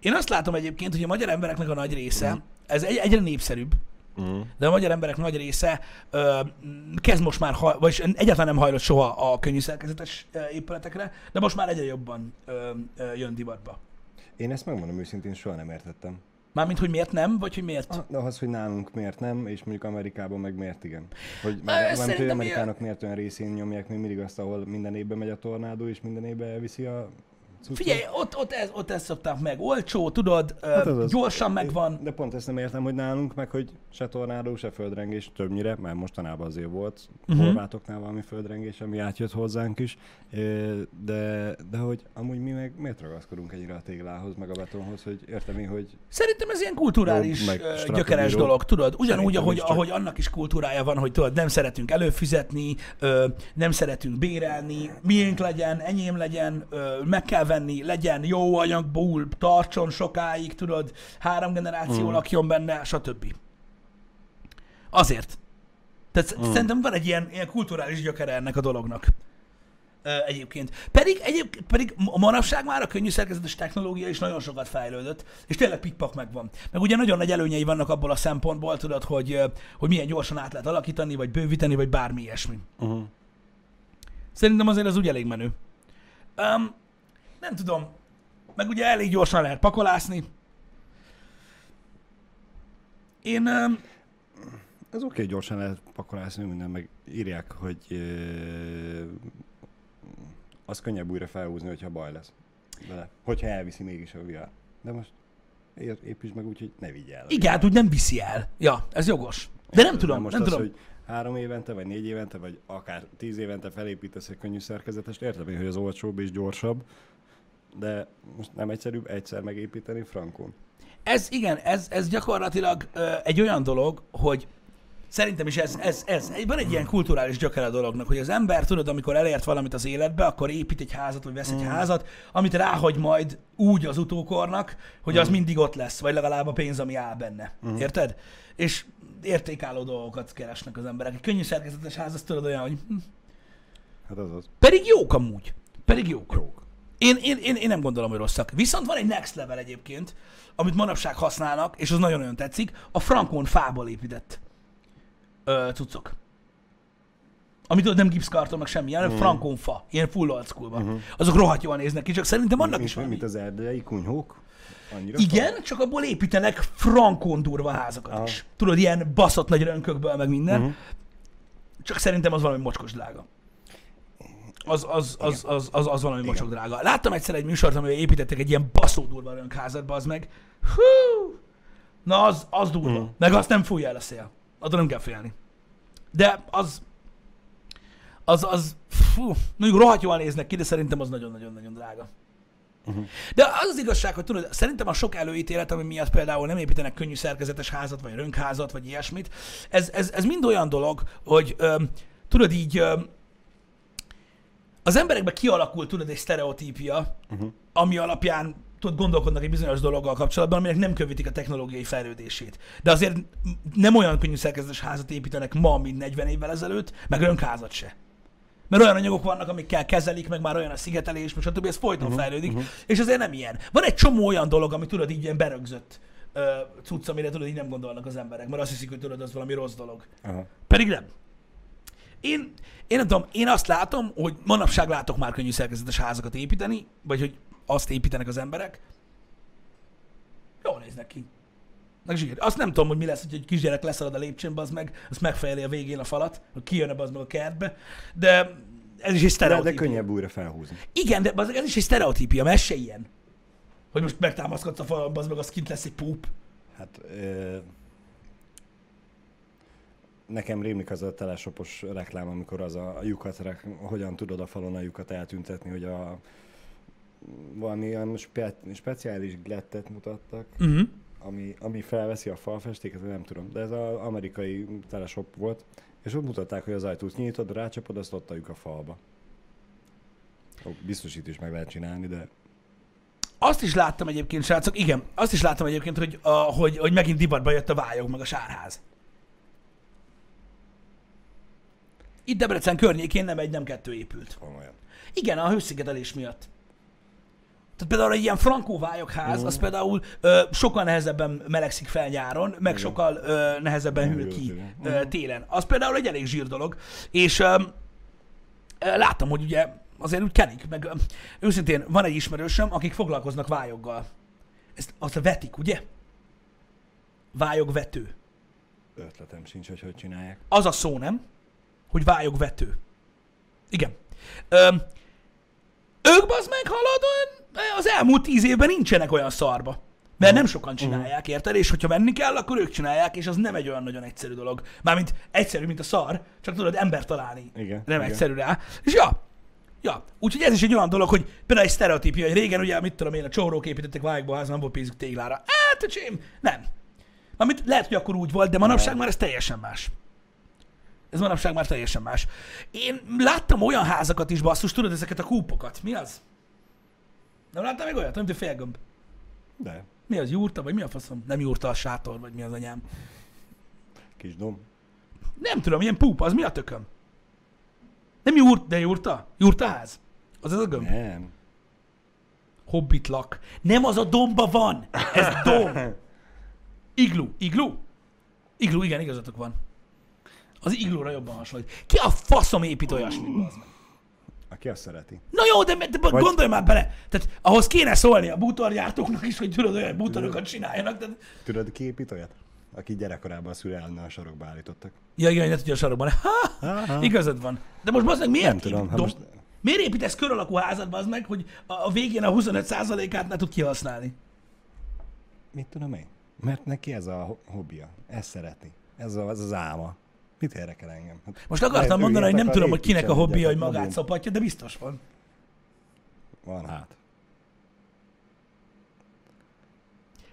Én azt látom egyébként, hogy a magyar embereknek a nagy része, ez egy, egyre népszerűbb, Mm. de a magyar emberek nagy része ö, kezd most már, haj, vagyis egyáltalán nem hajlott soha a könnyű szerkezetes épületekre, de most már egyre jobban ö, ö, jön divatba. Én ezt megmondom őszintén, soha nem értettem. Mármint, hogy miért nem, vagy hogy miért? Ah, de az, hogy nálunk miért nem, és mondjuk Amerikában meg miért igen. Hogy, mert, mert hogy Amerikának miért olyan részén nyomják még mindig azt, ahol minden évben megy a tornádó, és minden évben elviszi a cuccot. Figyelj, ott, ott, ez, ott ezt szokták meg. Olcsó, tudod, Hát az az. gyorsan megvan. De pont ezt nem értem, hogy nálunk meg, hogy se tornádó, se földrengés többnyire, mert mostanában azért volt uh-huh. horvátoknál valami földrengés, ami átjött hozzánk is, de, de hogy amúgy mi meg miért ragaszkodunk ennyire a téglához, meg a betonhoz, hogy értem én, hogy Szerintem ez ilyen kulturális, meg gyökeres dolog, tudod? Ugyanúgy, ahogy, csak- ahogy annak is kultúrája van, hogy tudod, nem szeretünk előfizetni, nem szeretünk bérelni, miénk legyen, enyém legyen, meg kell venni, legyen jó anyagból, tartson sokáig, tudod, három generáció Mm. lakjon benne, stb. Azért. Tehát mm. szerintem van egy ilyen, ilyen kulturális gyökere ennek a dolognak. Ö, egyébként. Pedig, egyébként, pedig a manapság már a könnyű szerkezetes technológia is nagyon sokat fejlődött, és tényleg pikpak megvan. Meg ugye nagyon nagy előnyei vannak abból a szempontból, tudod, hogy, hogy milyen gyorsan át lehet alakítani, vagy bővíteni, vagy bármi ilyesmi. uh-huh. Szerintem azért az úgy elég menő. Um, nem tudom, meg ugye elég gyorsan lehet pakolászni. Én, um, Ez oké, okay, gyorsan lehet pakolászni minden, meg írják, hogy ö, az könnyebb újra felhúzni, hogyha baj lesz vele. Hogyha elviszi mégis a VR. De most építs meg úgy, hogy ne vigj el. igen, hát úgy nem viszi el. Ja, ez jogos. De nem tudom, most nem az, tudom. hogy három évente, vagy négy évente, vagy akár tíz évente felépítesz egy könnyű szerkezetest, értem én, hogy az olcsóbb és gyorsabb, de most nem egyszerűbb egyszer megépíteni frankon. Ez igen, ez, ez gyakorlatilag ö, egy olyan dolog, hogy szerintem is ez, ez, ez, van egy ilyen kulturális gyökere a dolognak, hogy az ember, tudod, amikor elért valamit az életbe, akkor épít egy házat, vagy vesz egy házat, amit ráhagy majd úgy az utókornak, hogy az mindig ott lesz, vagy legalább a pénz, ami áll benne. Érted? És értékálló dolgokat keresnek az emberek. Egy könnyű szerkezetes ház, az tudod olyan, hogy Hát az az. pedig jók amúgy. Pedig jók. jók. Én, én, én, én nem gondolom, hogy rosszak. Viszont van egy next level egyébként, amit manapság használnak, és az nagyon-nagyon tetszik, a frankon fából épített ö, cuccok. Ami tudod, nem gipszkarton, meg semmi, hanem frankonfa, ilyen full old school Azok rohadt jól néznek ki, csak szerintem annak is van. mint az erdei kunyhók? Annyira Igen, csak abból építenek frankon durva házakat Aha. is. Tudod, ilyen baszott nagy rönkökből, meg minden. Uh-huh. Csak szerintem az valami mocskos drága. Az, az, az, az, az, az valami mocsok drága. Láttam egyszer egy műsort, amivel építettek egy ilyen baszó durva rönkházat, bazd meg. Hú! Na, az, az durva. Mhm. Meg azt nem fújja el a szél. Attól nem kell félni. De az, az, az, fú, mondjuk rohadt jól néznek ki, de szerintem az nagyon-nagyon-nagyon drága. De az az igazság, hogy tudod, szerintem a sok előítélet, ami miatt például nem építenek könnyű szerkezetes házat, vagy rönkházat, vagy ilyesmit, ez, ez, ez mind olyan dolog, hogy öm, tudod így, öm, az emberekben kialakult, tudod, egy sztereotípia, uh-huh. ami alapján tudod, gondolkodnak egy bizonyos dologgal kapcsolatban, aminek nem követik a technológiai fejlődését. De azért nem olyan könnyű szerkezetes házat építenek ma, mint 40 évvel ezelőtt, meg rönkházat se. Mert olyan anyagok vannak, amikkel kezelik, meg már olyan a szigetelés, meg stb. Ez folyton uh-huh, fejlődik, uh-huh. és azért nem ilyen. Van egy csomó olyan dolog, ami tudod így ilyen berögzött cucc, amire tudod így nem gondolnak az emberek, mert azt hiszik, hogy tudod, az valami rossz dolog. Aha. Pedig nem. Én, én nem tudom, én azt látom, hogy manapság látok már könnyű szerkezetes házakat építeni, vagy hogy azt építenek az emberek. Jól néznek ki. Meg zsír. Azt nem tudom, hogy mi lesz, hogy egy kisgyerek leszalad a lépcsőn, az meg, azt megfejeli a végén a falat, hogy kijön az meg a kertbe, de ez is egy De, sztereotípia. de könnyebb újra felhúzni. Igen, de ez is egy sztereotípia, mert ez se ilyen. Hogy most megtámaszkodsz a falon, az meg az kint lesz egy púp. Hát ö, nekem rémlik az a telesopos reklám, amikor az a lyukat, hogyan tudod a falon a lyukat eltüntetni, hogy a valami olyan spe, speciális glettet mutattak, Uh-huh. ami, ami felveszi a falfestéket, nem tudom, de ez az amerikai teleshop volt, és ott mutatták, hogy az ajtót nyitod, rácsapod, azt ott a falba. Biztos itt is meg lehet csinálni, de Azt is láttam egyébként, srácok, igen, azt is láttam egyébként, hogy, a, hogy, hogy megint divatba jött a vályog, meg a sárház. Itt Debrecen környékén nem egy, nem kettő épült. komolyan. Igen, a hőszigetelés miatt. Tehát például egy ilyen frankó vályogház, az például ö, sokkal nehezebben melegszik fel nyáron, meg sokkal ö, nehezebben hűl ki télen. ö, télen. Az például egy elég zsír dolog. És ö, ö, láttam, hogy ugye azért úgy kenik, meg ö, őszintén van egy ismerősöm, akik foglalkoznak vályoggal. Ezt azt vetik, ugye? Vályogvető. Ötletem sincs, hogy hogy csinálják. Az a szó, nem? Hogy vályogvető. Igen. Öm, ők bazd meg hallod, az elmúlt tíz évben nincsenek olyan szarba. Mert nem sokan csinálják, érted? És hogyha menni kell, akkor ők csinálják, és az nem egy olyan nagyon egyszerű dolog. Mármint egyszerű, mint a szar, csak tudod ember találni. Igen, Nem igen. egyszerű rá. És ja, ja. Úgyhogy ez is egy olyan dolog, hogy például egy sztereotípia, hogy régen ugye, mit tudom én, a csórók építettek vályogba házban, volt pénzük téglára. Hát, öcsém, nem. Amit lehet, hogy akkor úgy volt, de manapság már ez teljesen más. Ez manapság már teljesen más. Én láttam olyan házakat is, basszus, tudod, ezeket a kúpokat. Mi az? Nem láttam még olyat, nem mint félgömb. De, Mi az, jurta, vagy mi a faszom? Nem jurta a sátor, vagy mi az anyám. kis dom. Nem tudom, ilyen púp, az mi a tököm? Nem jurt, de jurta? Jurtaház? Az ez a gömb? Nem. Hobbitlak. Nem az a domba van. Ez dom. Iglu. Iglu? Iglu, igen, igazatok van. Az iglóra jobban hasonlít. Ki a faszom épít olyasmit, meg? Aki azt szereti. Na jó, de, de Vagy... gondolj már bele. Tehát ahhoz kéne szólni a bútorgyártóknak is, hogy tudod, olyan bútorokat csináljanak. Tehát... Tudod, ki épít olyat? Aki gyerekkorában a szülelne a sarokba állítottak. Ja, igen, ne tudja a sarokban. Ha, Aha. igazad van. De most bazd meg miért? Nem tudom, hát most- Miért építesz kör alakú házat, bazd meg, hogy a, végén a 25%-át ne tud kihasználni? Mit tudom én? Mert neki ez a ho- hobbija. Ezt szereti. Ez, a, ez az álma. Mit érdekel engem? Hát Most akartam mondani, hogy nem tudom, hogy kinek a hobbija, hogy magát szopatja, de biztos van. Van hát.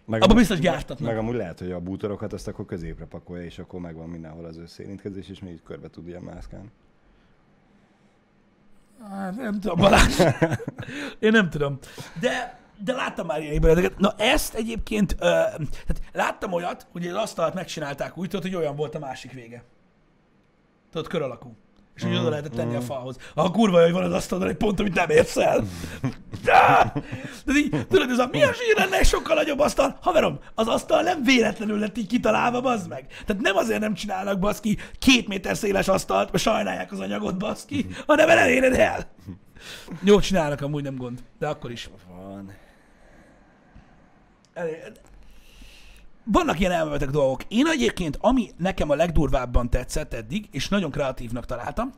Meg Abba biztos gyártatnak. Meg amúgy lehet, hogy a bútorokat azt akkor középre pakolja, és akkor megvan mindenhol az összérintkezés, és még így körbe tud ilyen mászkálni. Hát nem tudom, Balázs. Én nem tudom. De, de láttam már ilyen ébredeket. Na ezt egyébként, ö, tehát láttam olyat, hogy az asztalt megcsinálták úgy, tudod, hogy olyan volt a másik vége. Tudod, kör alakú. És úgy oda lehetett tenni a falhoz. Ha kurva, hogy van az asztalon egy pont, amit nem érsz el. De így, tudod, ez a mi a zsír lenne sokkal nagyobb asztal? Haverom, az asztal nem véletlenül lett így kitalálva, bazd meg. Tehát nem azért nem csinálnak, baszki, két méter széles asztalt, mert sajnálják az anyagot, baszki, hanem eléred el. Jó csinálnak, amúgy nem gond, de akkor is. Van. Elé- Vannak ilyen elmevetek dolgok. Én egyébként, ami nekem a legdurvábban tetszett eddig, és nagyon kreatívnak találtam,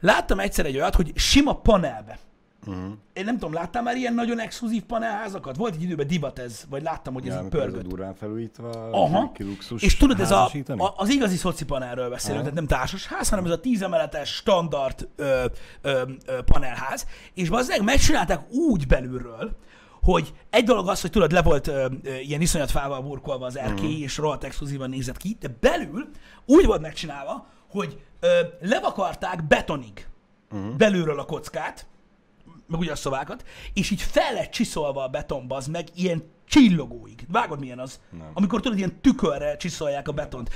láttam egyszer egy olyat, hogy sima panelbe. Uh-huh. Én nem tudom, láttál már ilyen nagyon exkluzív panelházakat? Volt egy időben divat ez, vagy láttam, hogy ez Ja, így amikor ez a pörgött. durván felújítva, Aha. luxus És tudod, ez a, a, az igazi szoci panelről beszélünk, tehát nem társasház, hanem ez a tízemeletes standard ö, ö, ö, panelház, és bazdmeg megcsinálták úgy belülről, hogy egy dolog az, hogy tudod, le volt ö, ö, ilyen iszonyat fával burkolva az erkély, és rohadt exkluzívan nézett ki, de belül úgy volt megcsinálva, hogy ö, levakarták betonig belülről a kockát, meg ugye a szobákat, és így fel lett csiszolva a betonba, az meg ilyen csillogóig. Vágod milyen az? Nem. Amikor tudod, ilyen tükörre csiszolják a betont.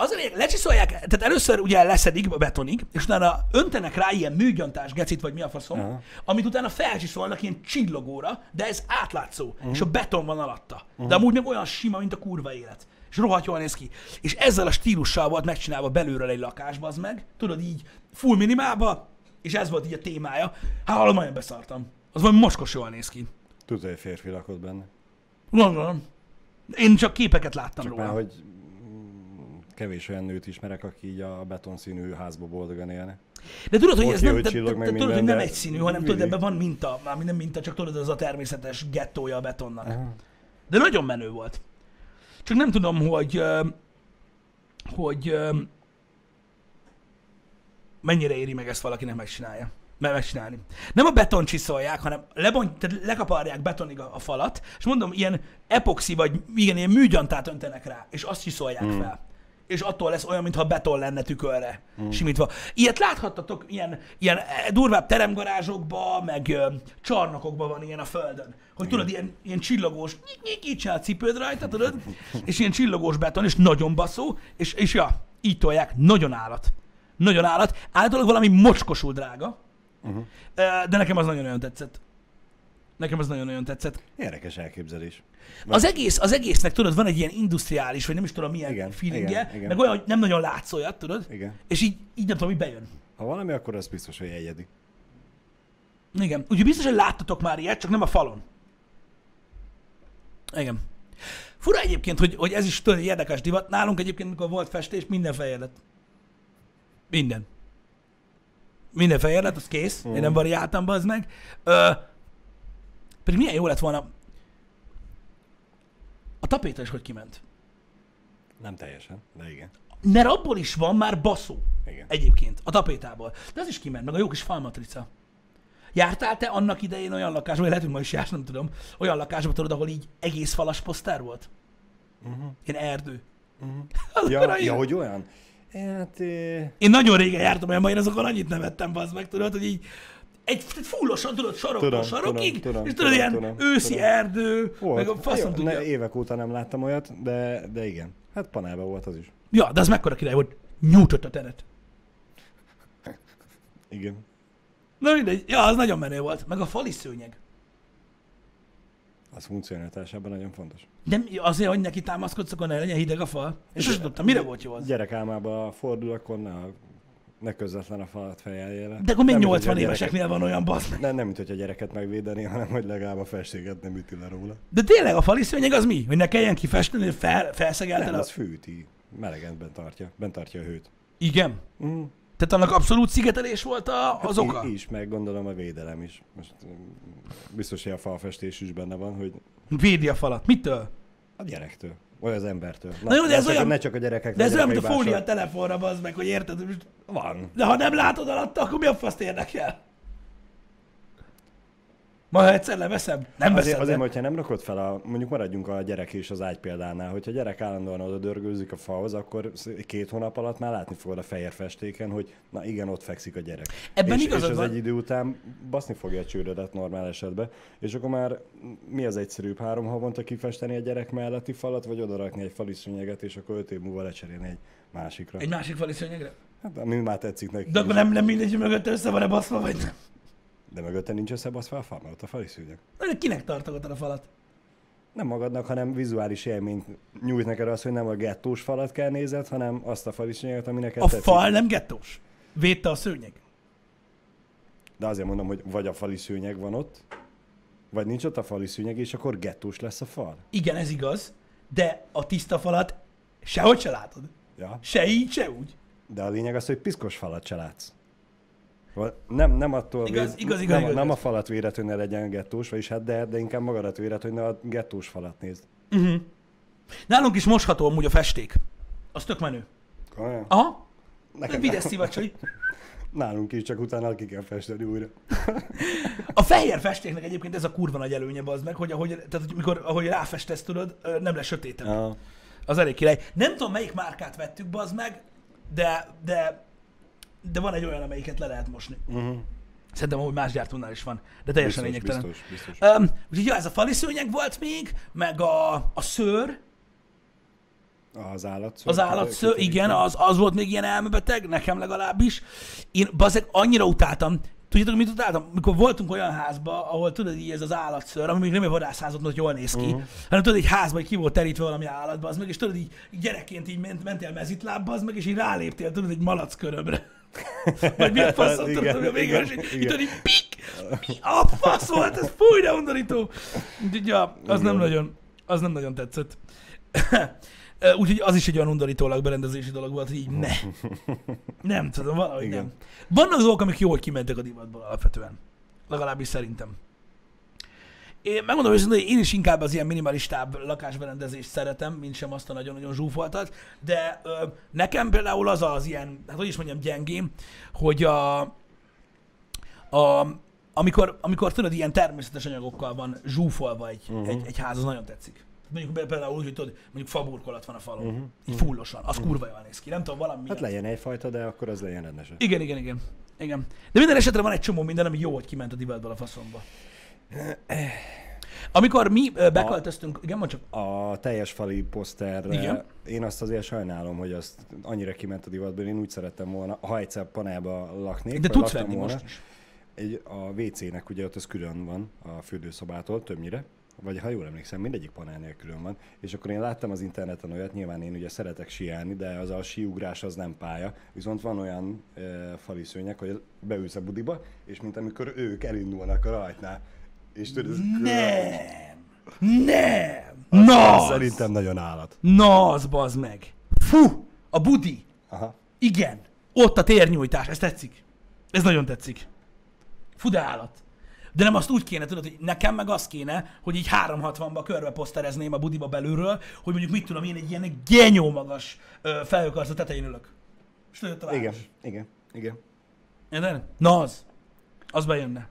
Az a lényeg, lecsiszolják, tehát először ugye leszedik a betonig, és utána öntenek rá ilyen műgyantás gecit, vagy mi a faszom, Aha. amit utána felcsiszolnak ilyen csillogóra, de ez átlátszó, Mhm. és a beton van alatta. De amúgy meg olyan sima, mint a kurva élet. És rohadt jól néz ki. És ezzel a stílussal volt megcsinálva belülről egy lakásba, az meg, tudod így full minimálba, és ez volt így a témája. Hát hallom, nagyon beszartam. Az valami mocskos jól néz ki. Tudod, hogy férfi lakott benne. Gondolom. Én csak képeket láttam Csak róla. már, hogy kevés olyan nőt ismerek, aki így a betonszínű házba boldogan élne. De tudod, hogy ez nem, csillog te, meg tudod, hogy nem de egyszínű, hanem tudod, ebben van minta, már nem minta, csak tudod, ez a természetes gettója a betonnak. Aha. De nagyon menő volt. Csak nem tudom, hogy hogy mennyire éri meg ezt valakinek megcsinálja. Meg megcsinálni. Nem a beton csiszolják, hanem lebont, tehát lekaparják betonig a, a falat, és mondom, ilyen epoxi, vagy igen, ilyen műgyantát öntenek rá, és azt csiszolják hmm. fel. És attól lesz olyan, mintha beton lenne tükörre hmm. simítva. Ilyet láthattatok ilyen, ilyen eh, durvább teremgarázsokba, meg ö, csarnokokban van ilyen a földön. Hogy tudod, ilyen, ilyen csillogós, nyik, nyik, így csinál cipőd rajta, tudod? És ilyen csillogós beton, és nagyon baszó, és, és ja, így tolják, nagyon állat. Nagyon állat. Általában valami mocskosul drága, Uh-huh. De nekem az nagyon-nagyon tetszett. Nekem az nagyon-nagyon tetszett. Érdekes elképzelés. Az egész, az egésznek tudod, van egy ilyen industriális, vagy nem is tudom milyen Igen, feelingje, igen, igen. meg olyan, hogy nem nagyon látsz olyat, tudod? Igen. És így, így nem tudom, hogy bejön. Ha valami, akkor az biztos, hogy egyedi. Igen. Úgyhogy biztos, hogy láttatok már ilyet, csak nem a falon. Igen. Fura egyébként, hogy, hogy ez is tudod, érdekes divat. Nálunk egyébként, mikor volt festés, minden fehér lett. Minden. Minden fehér lett, az kész. Én nem variáltam, az meg. Ö, pedig milyen jó lett volna. A tapéta is hogy kiment. Nem teljesen, de igen. Mert abból is van már baszó. Igen. Egyébként, a tapétából. De az is kiment, meg a jó kis falmatrica. Jártál te annak idején olyan lakásba, vagy lehet, hogy ma is jársz, nem tudom, olyan lakásba tudod, ahol így egész falas poszter volt? Uh-huh. Ilyen erdő. Uh-huh. Az Ja, ja, hogy olyan? Hát, eh, Én nagyon régen jártam olyan, én azokon annyit nevettem, bazd meg, tudod, hogy így egy fullosan, tudod, saroktól Tudom, sarokig, tudom, tudom, és tudod, tudom, ilyen tudom, őszi tudom. erdő, volt. meg a faszom tudja. ne, évek óta nem láttam olyat, de, de igen. Hát panelben volt az is. Ja, de az mekkora király volt. Nyújtott a teret. Igen. Na mindegy, ja, az nagyon menő volt. Meg a fali szőnyeg. Az funkcionalitásában nagyon fontos. De mi- azért, hogy neki támaszkodsz, akkor ne legyen hideg a fal. És sosem tudtam, mire volt jó az? Gyerek álmába fordul, akkor ne, ne közvetlen a falat fejeljél le. De akkor még Nem, mint, 80 hogy a éveseknél van olyan basz. gyereket- Nem, nem, mint hogy a gyereket megvédeni, hanem hogy legalább a festéget nem üti le róla. De tényleg a fali szőnyeg az mi? Hogy ne kelljen kifesteni, hogy fel, felszegelted Nem, a... az fűti. Melegen bent tartja. Bent tartja a hőt. Igen. Mm. Tehát annak abszolút szigetelés volt a, az oka? I- is, meg gondolom a védelem is. Most mm, biztos, hogy a falfestés is benne van, hogy Védi a falat. Mitől? a gyerektől, vagy az embertől. Na jó, de ez csak, olyan- Ne csak a gyerekek. De ez olyan, mint a fólia telefonra, az meg, hogy érted? Van. De ha nem látod alatta, akkor mi a faszt érdekel? Ma egyszer leveszem, nem Azért, veszem. azért, hogyha nem rakod fel, a, mondjuk maradjunk a gyerek és az ágy példánál, hogyha a gyerek állandóan oda dörgőzik a falhoz, akkor két hónap alatt már látni fogod a fehér festéken, hogy na igen, ott fekszik a gyerek. Ebben és, igazad és az van. egy idő után baszni fogja a csőrödet normál esetben, és akkor már mi az egyszerűbb, három havonta kifesteni a gyerek melletti falat, vagy odarakni egy fali szőnyeget, és akkor öt év múlva lecserélni egy másikra. Egy másik fali szőnyegre? Hát, ami már tetszik neki. De akkor nem, nem mindegy, hogy mögött össze van-e baszva, vagy nem. De mögötte nincs összebaszva a fal, mert ott a fali szőnyeg. De kinek tartogatod a falat? Nem magadnak, hanem vizuális élményt nyújt neked az, hogy nem a gettós falat kell nézed, hanem azt a fali szőnyeget, ami neked A tetszik. fal nem gettós. Védte a szőnyeg. De azért mondom, hogy vagy a fali szőnyeg van ott, vagy nincs ott a fali szőnyeg, és akkor gettós lesz a fal. Igen, ez igaz, de a tiszta falat sehogy se látod. Ja. Se így, se úgy. De a lényeg az, hogy piszkos falat se látsz. Nem, nem attól Igaz, véd, igaz, igaz, nem, igaz, nem a falat védett, hogy ne legyen gettós, vagyis hát de, de inkább magadat védett, hogy ne a gettós falat nézd. Nálunk is mosható amúgy a festék. Az tök menő. Olyan? Aha. Nekem- Vides szivacsai. Nálunk is, csak utána ki kell festeni újra. A fehér festéknek egyébként ez a kurva nagy előnye, az meg, hogy ahogy, tehát, hogy mikor, ahogy ráfestesz, tudod, nem lesz sötétebb. Ja. Az elég király. Nem tudom, melyik márkát vettük, bazd meg, de, de, de van egy olyan, amelyiket le lehet mosni. Uh-huh. Szerintem amúgy más gyártónál is van, de teljesen Biztos, lényegtelen. biztos, biztos. Um, úgyhogy ja, ez a fali szőnyeg volt még, meg a, a szőr, Az állatszőr. az állatszőr, igen, az, az volt még ilyen elmebeteg, nekem legalábbis. Én bazeg annyira utáltam, Tudjátok, mit utáltam? Mikor voltunk olyan házba, ahol tudod, így ez az állatszőr, ami még nem egy vadászházat, hogy jól néz ki, uh-huh. hanem tudod, egy házba, ki volt terítve valami állatba, az meg, és tudod, így gyerekként így ment, mentél mezitlábba, az meg, és így ráléptél, tudod, egy malac körömre. Vagy mi a faszom, tudod, hogy a végén, és így, pik, mi a fasz volt, ez fúj, de undorító. Úgyhogy, ja, az nem nagyon, az nem nagyon tetszett. Úgyhogy az is egy olyan undorítólag berendezési dolog volt, hogy így ne. Nem tudom, valahogy Igen. nem. Vannak dolgok, amik jól kimentek a divatból alapvetően. Legalábbis szerintem. Én megmondom őszintén, hogy én is inkább az ilyen minimalistább lakásberendezést szeretem, mint sem azt a nagyon-nagyon zsúfoltat, de ö, nekem például az az ilyen, hát hogy is mondjam, gyengém, hogy a, a amikor, amikor tudod, ilyen természetes anyagokkal van zsúfolva egy, uh-huh. egy, egy ház, az nagyon tetszik. Mondjuk például úgy, hogy tudod, mondjuk faburkolat van a falon, uh-huh. így fullosan, az kurva jól néz ki. Nem tudom, valami Hát legyen egyfajta, de akkor az legyen rendes. Igen, igen, igen. igen. De minden esetre van egy csomó minden, ami jó, hogy kiment a divatból a faszomba. Amikor mi ö, beköltöztünk, igen, mondj csak, A teljes fali poszterre, Igen. én azt azért sajnálom, hogy azt annyira kiment a divatból, én úgy szerettem volna, ha egyszer panelba laknék, de tudsz venni volna, most is. Egy, a WC-nek ugye ott az külön van a fürdőszobától többnyire, vagy ha jól emlékszem, mindegyik panelnél külön van, és akkor én láttam az interneten olyat, nyilván én ugye szeretek síelni, de az a síugrás az nem pálya, viszont van olyan e, fali szőnyeg, hogy beülsz a budiba, és mint amikor ők elindulnak a rajtnál, és tudod, ez Nem! Nem! az, Na! az szerintem nagyon állat. Na, az bazd meg! Fú! A budi! Aha. Igen! Ott a térnyújtás, ez tetszik. Ez nagyon tetszik. Fú, de állat. De nem azt úgy kéne, tudod, hogy nekem meg az kéne, hogy így 360-ba körbe poszterezném a budiba belülről, hogy mondjuk mit tudom én, egy ilyen genyó magas ö, felhőkarc a tetején ülök. És tudod, Igen, igen, igen. Érted? Na az. Az bejönne.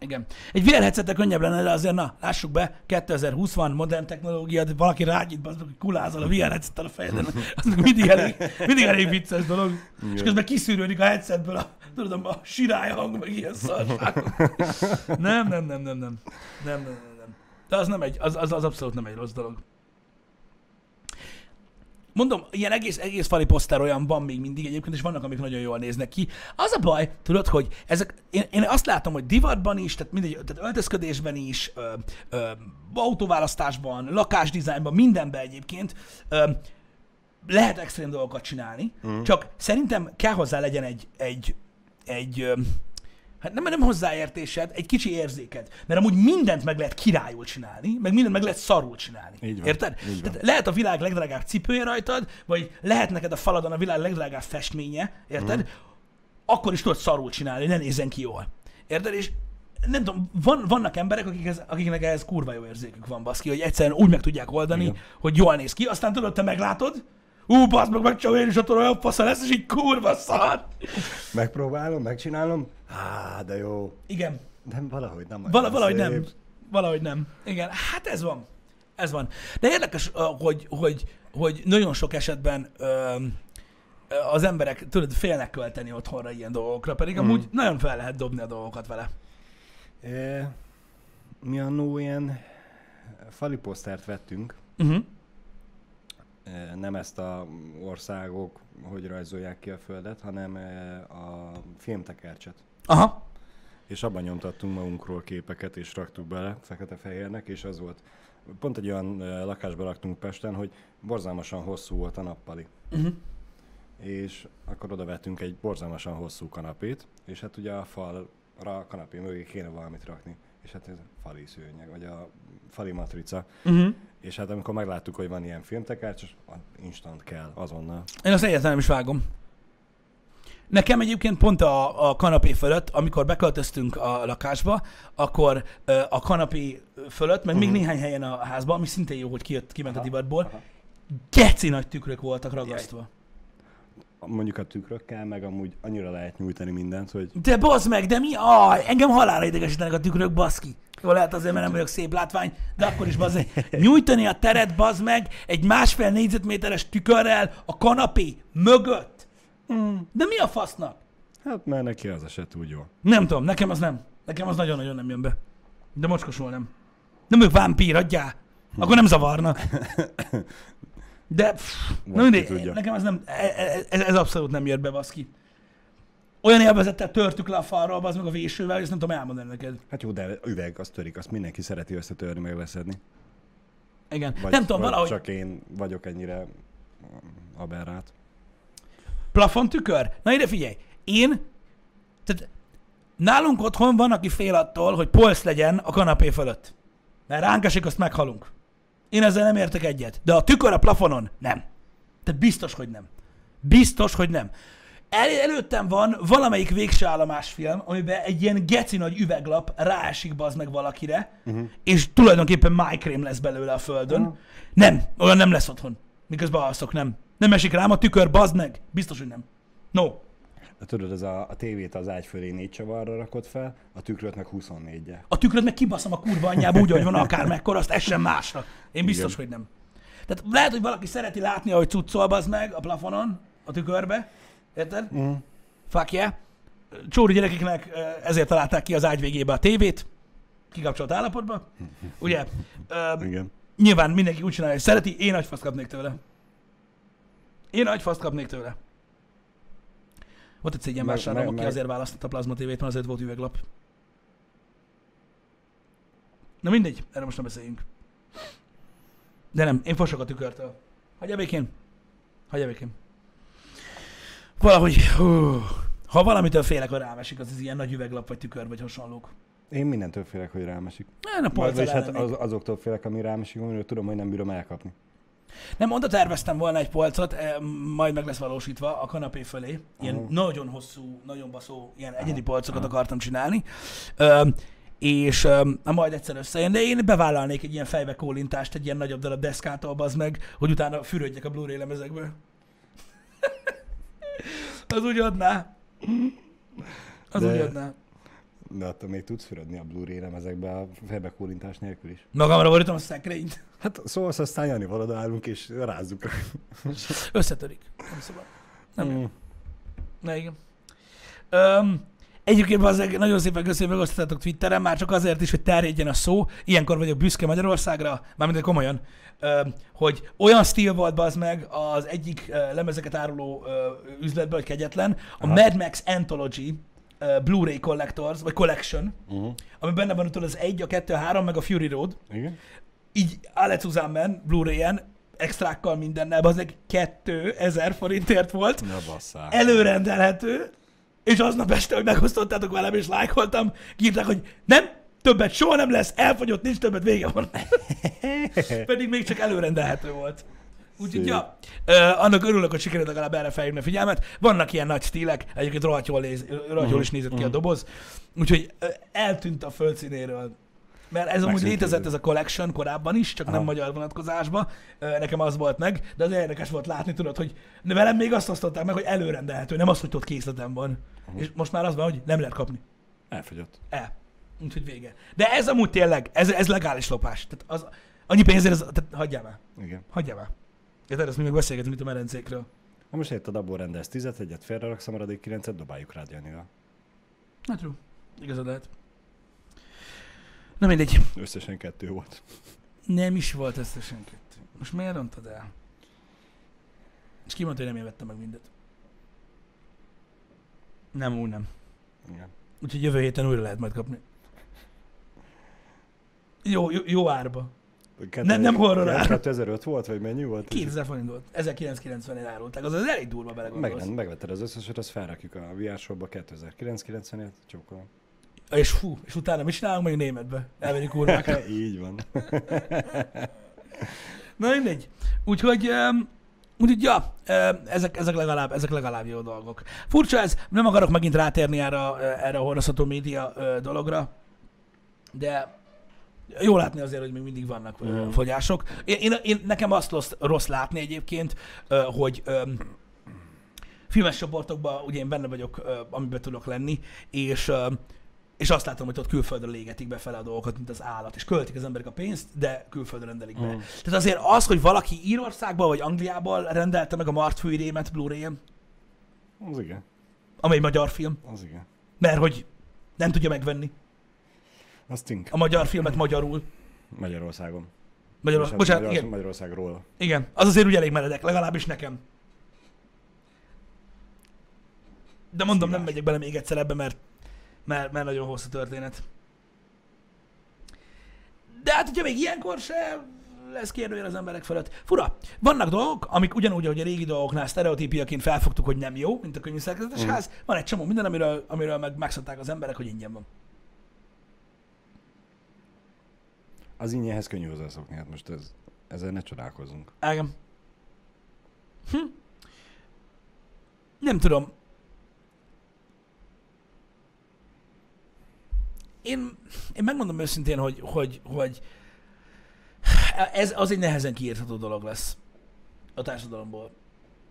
Igen. Egy VR headsetre könnyebb lenne, de azért na, lássuk be, 2020 van, modern technológia, de valaki rágyít, az hogy kulázol a VR headsettel a fejedben. Az meg mindig elég, mindig elég vicces dolog. És közben kiszűrődik a headsetből a, tudom, a sirály hang, meg ilyen szarságok. Nem, nem, nem, nem, nem. Nem, nem, nem, nem. De az nem egy, az, az, az abszolút nem egy rossz dolog. Mondom, ilyen egész, egész fali poszter olyan van még mindig egyébként, és vannak, amik nagyon jól néznek ki. Az a baj, tudod, hogy ezek, én, én azt látom, hogy divatban is, tehát, mindegy, tehát öltözködésben is, ö, ö, autóválasztásban, lakásdizájnban, mindenben egyébként ö, lehet extrém dolgokat csinálni, uh-huh. csak szerintem kell hozzá legyen egy, egy, egy ö, Hát nem, nem hozzáértésed, egy kicsi érzéked. Mert amúgy mindent meg lehet királyul csinálni, meg mindent meg lehet szarul csinálni. Így van, Érted? így van. Tehát lehet a világ legdrágább cipője rajtad, vagy lehet neked a faladon a világ legdrágább festménye, érted? Mhm. Akkor is tudod szarul csinálni, ne nézzen ki jól. Érted? És nem tudom, van, vannak emberek, akik ez, akiknek ehhez kurva jó érzékük van, baszki, hogy egyszerűen úgy meg tudják oldani, Igen. hogy jól néz ki, aztán tudod, te meglátod, ú, bazd meg, megcsinálom én is, attól olyan fasza lesz, és így kurva szar. Megpróbálom, megcsinálom. Á, de jó. Igen, Nem, valahogy nem. Vala, valahogy szép. nem. Valahogy nem. Igen, hát ez van. Ez van. De érdekes, hogy, hogy, hogy nagyon sok esetben az emberek, tudod, félnek költeni otthonra ilyen dolgokra, pedig mm. amúgy nagyon fel lehet dobni a dolgokat vele. E, mi annó ilyen fali posztert vettünk, Uh-huh. Nem ezt a országok, hogy rajzolják ki a földet, hanem a filmtekercset. Aha. és abban nyomtattunk magunkról képeket, és raktuk bele fekete-fehérnek, és az volt, pont egy olyan ö, lakásba laktunk Pesten, hogy borzalmasan hosszú volt a nappali. Uh-huh. És akkor oda vettünk egy borzalmasan hosszú kanapét, és hát ugye a falra, a kanapé mögé kéne valamit rakni. És hát ez a fali szőnyeg, vagy a fali matrica. Uh-huh. És hát amikor megláttuk, hogy van ilyen filmtekercs, instant kell, azonnal. Én azt egyáltalán nem is vágom. Nekem egyébként pont a, a kanapé fölött, amikor beköltöztünk a lakásba, akkor ö, a kanapé fölött, meg még Mhm. néhány helyen a házban, ami szintén jó, hogy kijött, kiment a Aha, divatból, aha. geci nagy tükrök voltak ragasztva. Mondjuk a tükrökkel, meg amúgy annyira lehet nyújtani mindent, hogy De bazd meg, de mi? Aj, engem halálra idegesítenek a tükrök, baszki. Jó, lehet azért, mert nem vagyok szép látvány, de akkor is bazd meg. Nyújtani a teret, bazd meg, egy másfél négyzetméteres tükörrel a kanapé mögött. mm, De mi a fasznak? hát mert neki az eset úgy jó. Nem tudom, nekem az nem. Nekem az nagyon-nagyon nem jön be. De mocskosul nem. Nem ők vámpír, adjál. Akkor nem zavarna. De, pff, na mindegy, nekem ez nem, ez, ez abszolút nem jött be, baszki. Olyan élvezettel törtük le a falról, az meg a vésővel, és nem tudom elmondani neked. Hát jó, de üveg, az törik, azt mindenki szereti összetörni, meg leszedni. Igen. Vagy, nem tudom, valahogy csak én vagyok ennyire aberrát. plafon tükör. Na ide figyelj, én, tehát nálunk otthon van, aki fél attól, hogy polsz legyen a kanapé fölött. Mert ránk esik, azt meghalunk. Én ezzel nem értek egyet. De a tükör a plafonon, nem. Te biztos, hogy nem. Biztos, hogy nem. El, előttem van valamelyik végső állomás film, amiben egy ilyen geci nagy üveglap ráesik bazd meg valakire, uh-huh. és tulajdonképpen májkrém lesz belőle a földön. Mhm. Nem, olyan nem lesz otthon. Miközben alszok, nem. Nem esik rám a tükör, bazd meg. Biztos, hogy nem. No. De tudod, ez a, a tévét az ágy fölé négy csavarra rakod fel, a tükröt meg 24 -je. A tükröt meg kibaszom a kurva anyjába úgy, hogy van akár mekkora, azt essen másra. Én biztos, Igen. hogy nem. Tehát lehet, hogy valaki szereti látni, ahogy cuccol bazd meg a plafonon, a tükörbe. Érted? Mm. Fuck yeah. Csóri gyerekeknek ezért találták ki az ágy végébe a tévét, kikapcsolt állapotba. Ugye? Igen. nyilván mindenki úgy csinálja, hogy szereti, én nagy faszt kapnék tőle. Én nagy faszt kapnék tőle. Volt egy vásárom, meg- aki meg- azért választotta a plazma tévét, mert azért volt üveglap. Na mindegy, erről most nem beszéljünk. De nem, én fosok a tükörtől. Hagyja békén. Hagyja békén. Valahogy, hú, ha valamitől félek, hogy rám esik, az az ilyen nagy üveglap, vagy tükör, vagy hasonlók. Én mindentől félek, hogy rám esik. Nem, a polccal hát az, azoktól félek, ami rám esik, amiről tudom, hogy nem bírom elkapni. Nem, oda terveztem volna egy polcot, eh, majd meg lesz valósítva a kanapé fölé. Ilyen Aha. nagyon hosszú, nagyon baszó, ilyen egyedi polcokat akartam csinálni. Ö, és na majd egyszer összejön, de én bevállalnék egy ilyen fejbe kólintást, egy ilyen nagyobb darab deszkától, az meg, hogy utána fürödjek a Blu-ray lemezekből. az úgy adná. Az De- úgy adná. De attól még tudsz fürödni a Blu-ray lemezekbe a fejbekólintás nélkül is. Magamra borítom a szekrényt. Hát szóval aztán Jani valada állunk és rázzuk. Összetörik. Nem szabad. Nem. Mm. Na igen. Öm, egyébként bazzeg, nagyon szépen köszönöm, hogy megosztottátok Twitteren, már csak azért is, hogy terjedjen a szó. Ilyenkor vagyok büszke Magyarországra, mármint komolyan, hogy olyan stíl volt bazd meg az egyik lemezeket áruló ö, üzletben, hogy kegyetlen, a Aha. Mad Max Anthology ö, Blu-ray Collectors, vagy Collection, Uh-huh. ami benne van tudod az 1, a 2, a 3, meg a Fury Road, Igen? így alle zusammen, Blu-ray-en, extrákkal mindennel, az egy 2000 forintért volt, Na basszál. előrendelhető, és aznap este, hogy megosztottátok velem, és lájkoltam, írták, hogy nem, többet soha nem lesz, elfogyott, nincs többet, vége van. Pedig még csak előrendelhető volt. Úgyhogy, ja, ö, annak örülök, hogy sikerült legalább erre felhívni a figyelmet. Vannak ilyen nagy stílek, egyébként rohadt jól, néz, rohadt jól is nézett ki a mhm. doboz. Úgyhogy ö, eltűnt a földszínéről. Mert ez amúgy létezett ez a collection korábban is, csak nem Aha. magyar vonatkozásban. Ö, Nekem az volt meg, de az érdekes volt látni, tudod, hogy velem még azt osztották meg, hogy előrendelhető, nem az, hogy ott készletem van. És most már az van, hogy nem lehet kapni. Elfogyott. El. Úgyhogy vége. De ez amúgy tényleg, ez, ez legális lopás. Tehát az, annyi pénzért, ez, tehát hagyjál már. Igen. Hagyjál már. Érted, ezt mi még beszélgetünk itt a medencékről. Na most érted, abból rendelsz tizet, egyet félreraksz, a maradék kilencet dobáljuk rád Janival. Hát jó. Igazad lehet. Na mindegy. Összesen kettő volt. Nem is volt összesen kettő. Most miért rontad el? És ki mondta, hogy nem én vettem meg mindet? Nem, úgy nem. Igen. Úgyhogy jövő héten újra lehet majd kapni. Jó, jó, jó árba. Nem- nem horror ár. 2005 volt, vagy mennyi volt? 2000 forint volt. 1990-én árulták. Az, az elég durva belegondolsz. Meg, megvetted az összeset, azt felrakjuk a VR shopba 2990-ért, csókolom. És fú, és utána mi csinálunk még németbe? Elmegyünk kurvákra. Így van. Na mindegy. Úgyhogy, um, úgyhogy ja, um, ezek, ezek, legalább, ezek legalább jó dolgok. Furcsa ez, nem akarok megint rátérni erre, erre a hordozható média ö, dologra, de jó látni azért, hogy még mindig vannak Mm. fogyások. Én, én, én, nekem azt rossz, rossz látni egyébként, hogy filmes csoportokban ugye én benne vagyok, amiben tudok lenni, és és azt látom, hogy ott külföldre légetik befele a dolgokat, mint az állat, és költik az emberek a pénzt, de külföldre rendelik be. Mm. Tehát azért az, hogy valaki Írországban vagy Angliában rendelte meg a Martfőrémet Blu-ray-en, Az igen. amely egy magyar film, Az igen. mert hogy nem tudja megvenni Az tink. a magyar filmet magyarul. Magyarországon. Magyarul, Bocsánat, Magyarország, igen, Magyarországról. igen, az azért úgy elég meredek, legalábbis nekem. De mondom, nem Szívás. megyek bele még egyszer ebbe, mert, mert, mert nagyon hosszú történet. De hát, hogyha még ilyenkor se lesz kérdőjel az emberek fölött. Fura. Vannak dolgok, amik ugyanúgy, ahogy a régi dolgoknál sztereotípiaként felfogtuk, hogy nem jó, mint a könyvű szerkezetes Mhm. ház. Van egy csomó minden, amiről, amiről meg megszokták az emberek, hogy ingyen van. Az ingyenhez könnyű hozzászokni, hát most ez, ezzel ne csodálkozzunk. Igen. Hm. Nem tudom. Én, én megmondom őszintén, hogy, hogy, hogy ez az egy nehezen kiírtható dolog lesz a társadalomból.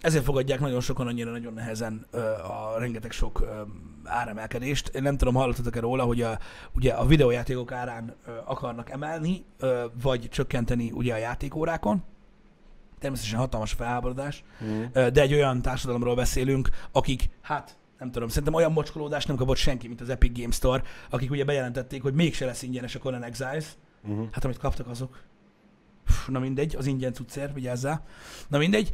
Ezért fogadják nagyon sokan annyira nagyon nehezen ö, a rengeteg sok ö, áremelkedést. Én nem tudom, hallottatok-e róla, hogy a, ugye a videójátékok árán ö, akarnak emelni, ö, vagy csökkenteni ugye a játékórákon. Természetesen hatalmas felháborodás, Mm. Ö, de egy olyan társadalomról beszélünk, akik, hát nem tudom, szerintem olyan mocskolódást nem kapott senki, mint az Epic Game Store, akik ugye bejelentették, hogy mégse lesz ingyenes a Conan Exiles. Uh-huh. Hát amit kaptak azok. Na mindegy, az ingyen cuccér, vigyázzál. Na mindegy,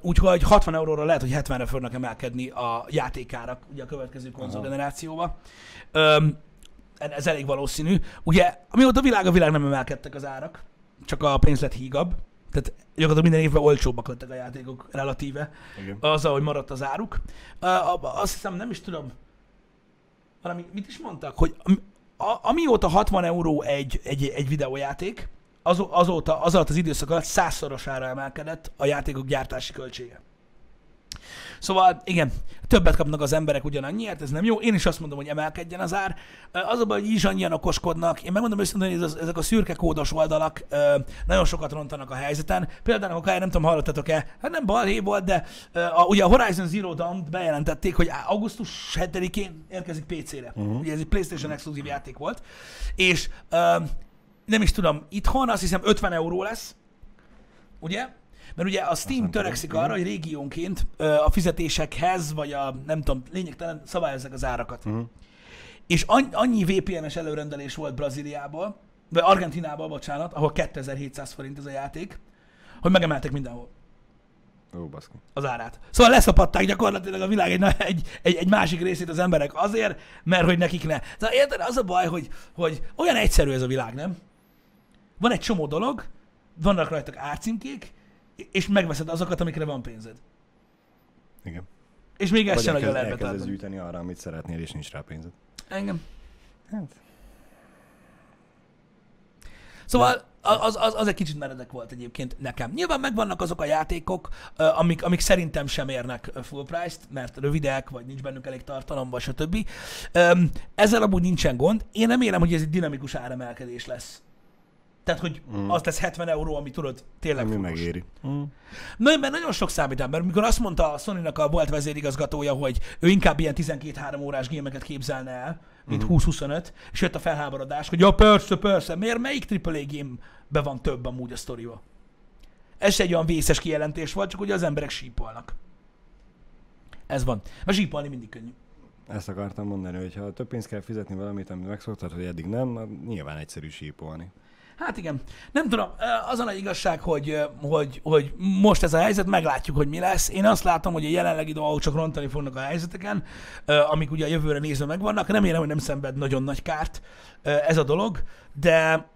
úgyhogy 60 euróra lehet, hogy 70-re fognak emelkedni a játékárak ugye a következő konzol generációba. Ez elég valószínű. Ugye, amióta világ a világ nem emelkedtek az árak, csak a pénz lett hígabb. Tehát gyakorlatilag minden évben olcsóbbak lettek a játékok relatíve Igen. az, ahogy maradt az áruk. Azt hiszem, nem is tudom, valami, mit is mondtak, hogy am- a, amióta 60 euró egy, egy, egy videójáték, az, azóta, az alatt az időszak alatt százszorosára emelkedett a játékok gyártási költsége. Szóval igen, többet kapnak az emberek ugyanannyiért, ez nem jó. Én is azt mondom, hogy emelkedjen az ár. Az a baj, hogy is annyian okoskodnak. Én megmondom őszintén, hogy ez, ezek a szürke kódos oldalak nagyon sokat rontanak a helyzeten. Például, akár nem tudom, hallottatok-e, hát nem balhé volt, de a, ugye a Horizon Zero dawn bejelentették, hogy augusztus 7-én érkezik PC-re. Mhm. Ugye ez egy PlayStation exkluzív játék volt. És nem is tudom, itthon azt hiszem 50 euró lesz, ugye? Mert ugye a Steam törekszik arra, hogy régiónként a fizetésekhez, vagy a nem tudom, lényegtelen szabályozzák az árakat. Uh-huh. És annyi, VPN-es előrendelés volt Brazíliából, vagy Argentinából, bocsánat, ahol 2700 forint ez a játék, hogy megemeltek mindenhol Ó, baszki. az árát. Szóval leszapatták gyakorlatilag a világ egy, egy, egy, egy másik részét az emberek azért, mert hogy nekik ne. Szóval érted, az a baj, hogy, hogy olyan egyszerű ez a világ, nem? Van egy csomó dolog, vannak rajtak árcímkék, és megveszed azokat, amikre van pénzed. Igen. És még ezt sem nagyon lehet betartani. gyűjteni arra, amit szeretnél, és nincs rá pénzed. Engem. Hát. Szóval az, az, az egy kicsit meredek volt egyébként nekem. Nyilván megvannak azok a játékok, amik, amik szerintem sem érnek full price-t, mert rövidek, vagy nincs bennük elég tartalom, vagy stb. Ezzel amúgy nincsen gond. Én nem érem, hogy ez egy dinamikus áremelkedés lesz. Tehát, hogy Mm. az lesz 70 euró, ami tudod, tényleg Ami furós. megéri. Mm. Na, mert nagyon sok számít ember. Mikor azt mondta a Sony-nak a volt vezérigazgatója, hogy ő inkább ilyen 12-3 órás gémeket képzelne el, mint Mhm. 20-25, és jött a felháborodás, hogy ja, persze, persze, miért melyik AAA gamebe van több amúgy a sztoriba? Ez egy olyan vészes kijelentés volt, csak ugye az emberek sípolnak. Ez van. Mert sípolni mindig könnyű. Ezt akartam mondani, hogy ha több pénzt kell fizetni valamit, amit megszoktad, hogy eddig nem, nyilván egyszerű sípolni. Hát igen. Nem tudom, az a nagy igazság, hogy, hogy, hogy most ez a helyzet, meglátjuk, hogy mi lesz. Én azt látom, hogy a jelenlegi dolgok csak rontani fognak a helyzeteken, amik ugye a jövőre nézve megvannak. Remélem, hogy nem szenved nagyon nagy kárt ez a dolog, de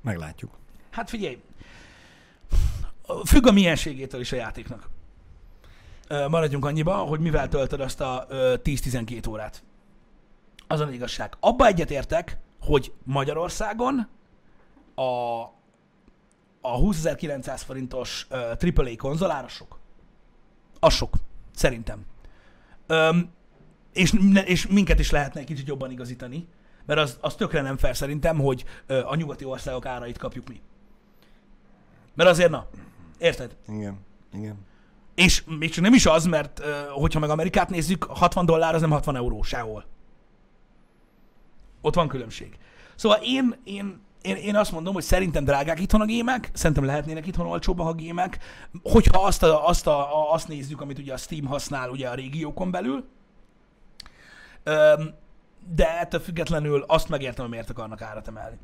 Meglátjuk. hát figyelj, függ a mienségétől is a játéknak. Maradjunk annyiba, hogy mivel töltöd azt a ö, 10-12 órát. Az a nagy igazság. Abba egyetértek, hogy Magyarországon a, a 20.900 forintos ö, AAA konzolára sok. Az sok. Szerintem. Öm, és, és minket is lehetne egy kicsit jobban igazítani, mert az, az tökre nem fair szerintem, hogy a nyugati országok árait kapjuk mi. Mert azért na, érted? Igen. Igen. És még csak nem is az, mert hogyha meg Amerikát nézzük, 60 dollár az nem 60 euró sehol. Ott van különbség. Szóval én, én, én, én azt mondom, hogy szerintem drágák itthon a gémek, szerintem lehetnének itthon olcsóbbak a gémek, hogyha azt, a, azt, a, a, azt nézzük, amit ugye a Steam használ ugye a régiókon belül. Öm, de ettől függetlenül azt megértem, hogy miért akarnak árat emelni.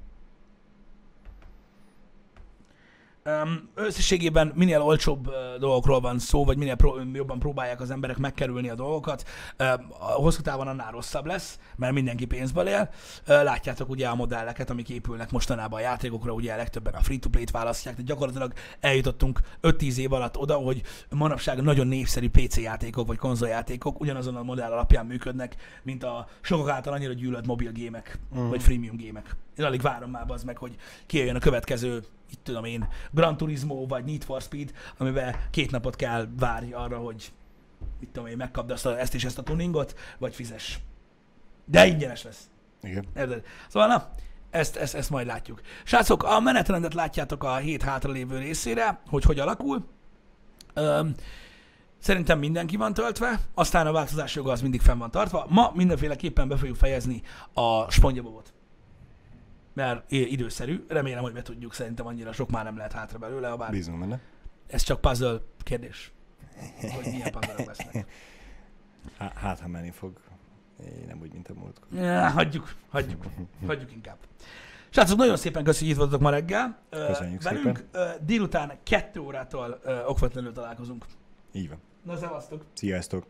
Um, összességében minél olcsóbb uh, dolgokról van szó, vagy minél pró- jobban próbálják az emberek megkerülni a dolgokat, uh, a hosszú távon annál rosszabb lesz, mert mindenki pénzből él. Uh, látjátok ugye a modelleket, amik épülnek mostanában a játékokra, ugye a legtöbben a free-to-play-t választják, tehát gyakorlatilag eljutottunk 5-10 év alatt oda, hogy manapság nagyon népszerű PC játékok vagy konzoljátékok ugyanazon a modell alapján működnek, mint a sokak által annyira gyűlölt mobil gémek, mm. vagy freemium gémek. Én alig várom már az meg, hogy kijöjjön a következő itt tudom én, Gran Turismo vagy Need for Speed, amiben két napot kell várni arra, hogy mit tudom én, megkapd azt a, ezt és ezt a tuningot, vagy fizes. De ingyenes lesz. Igen. Érted? Szóval na, ezt, ezt, ezt majd látjuk. Srácok, a menetrendet látjátok a hét hátralévő részére, hogy hogy alakul. Öm, Szerintem mindenki van töltve, aztán a változás joga az mindig fenn van tartva. Ma mindenféleképpen be fogjuk fejezni a spongyabobot. Mert időszerű, remélem, hogy be tudjuk, szerintem annyira sok már nem lehet hátra belőle, ha bár Bízunk benne. ez csak puzzle kérdés, hogy milyen puzzle lesznek. Há- Hát, ha menni fog. Én nem úgy, mint a múltkor. Ja, hagyjuk, hagyjuk, hagyjuk inkább. Srácok, nagyon szépen köszönjük, hogy itt voltatok ma reggel. Köszönjük Velünk ö, délután kettő órától okvetlenül találkozunk. Így van. Na, szevasztok! Sziasztok!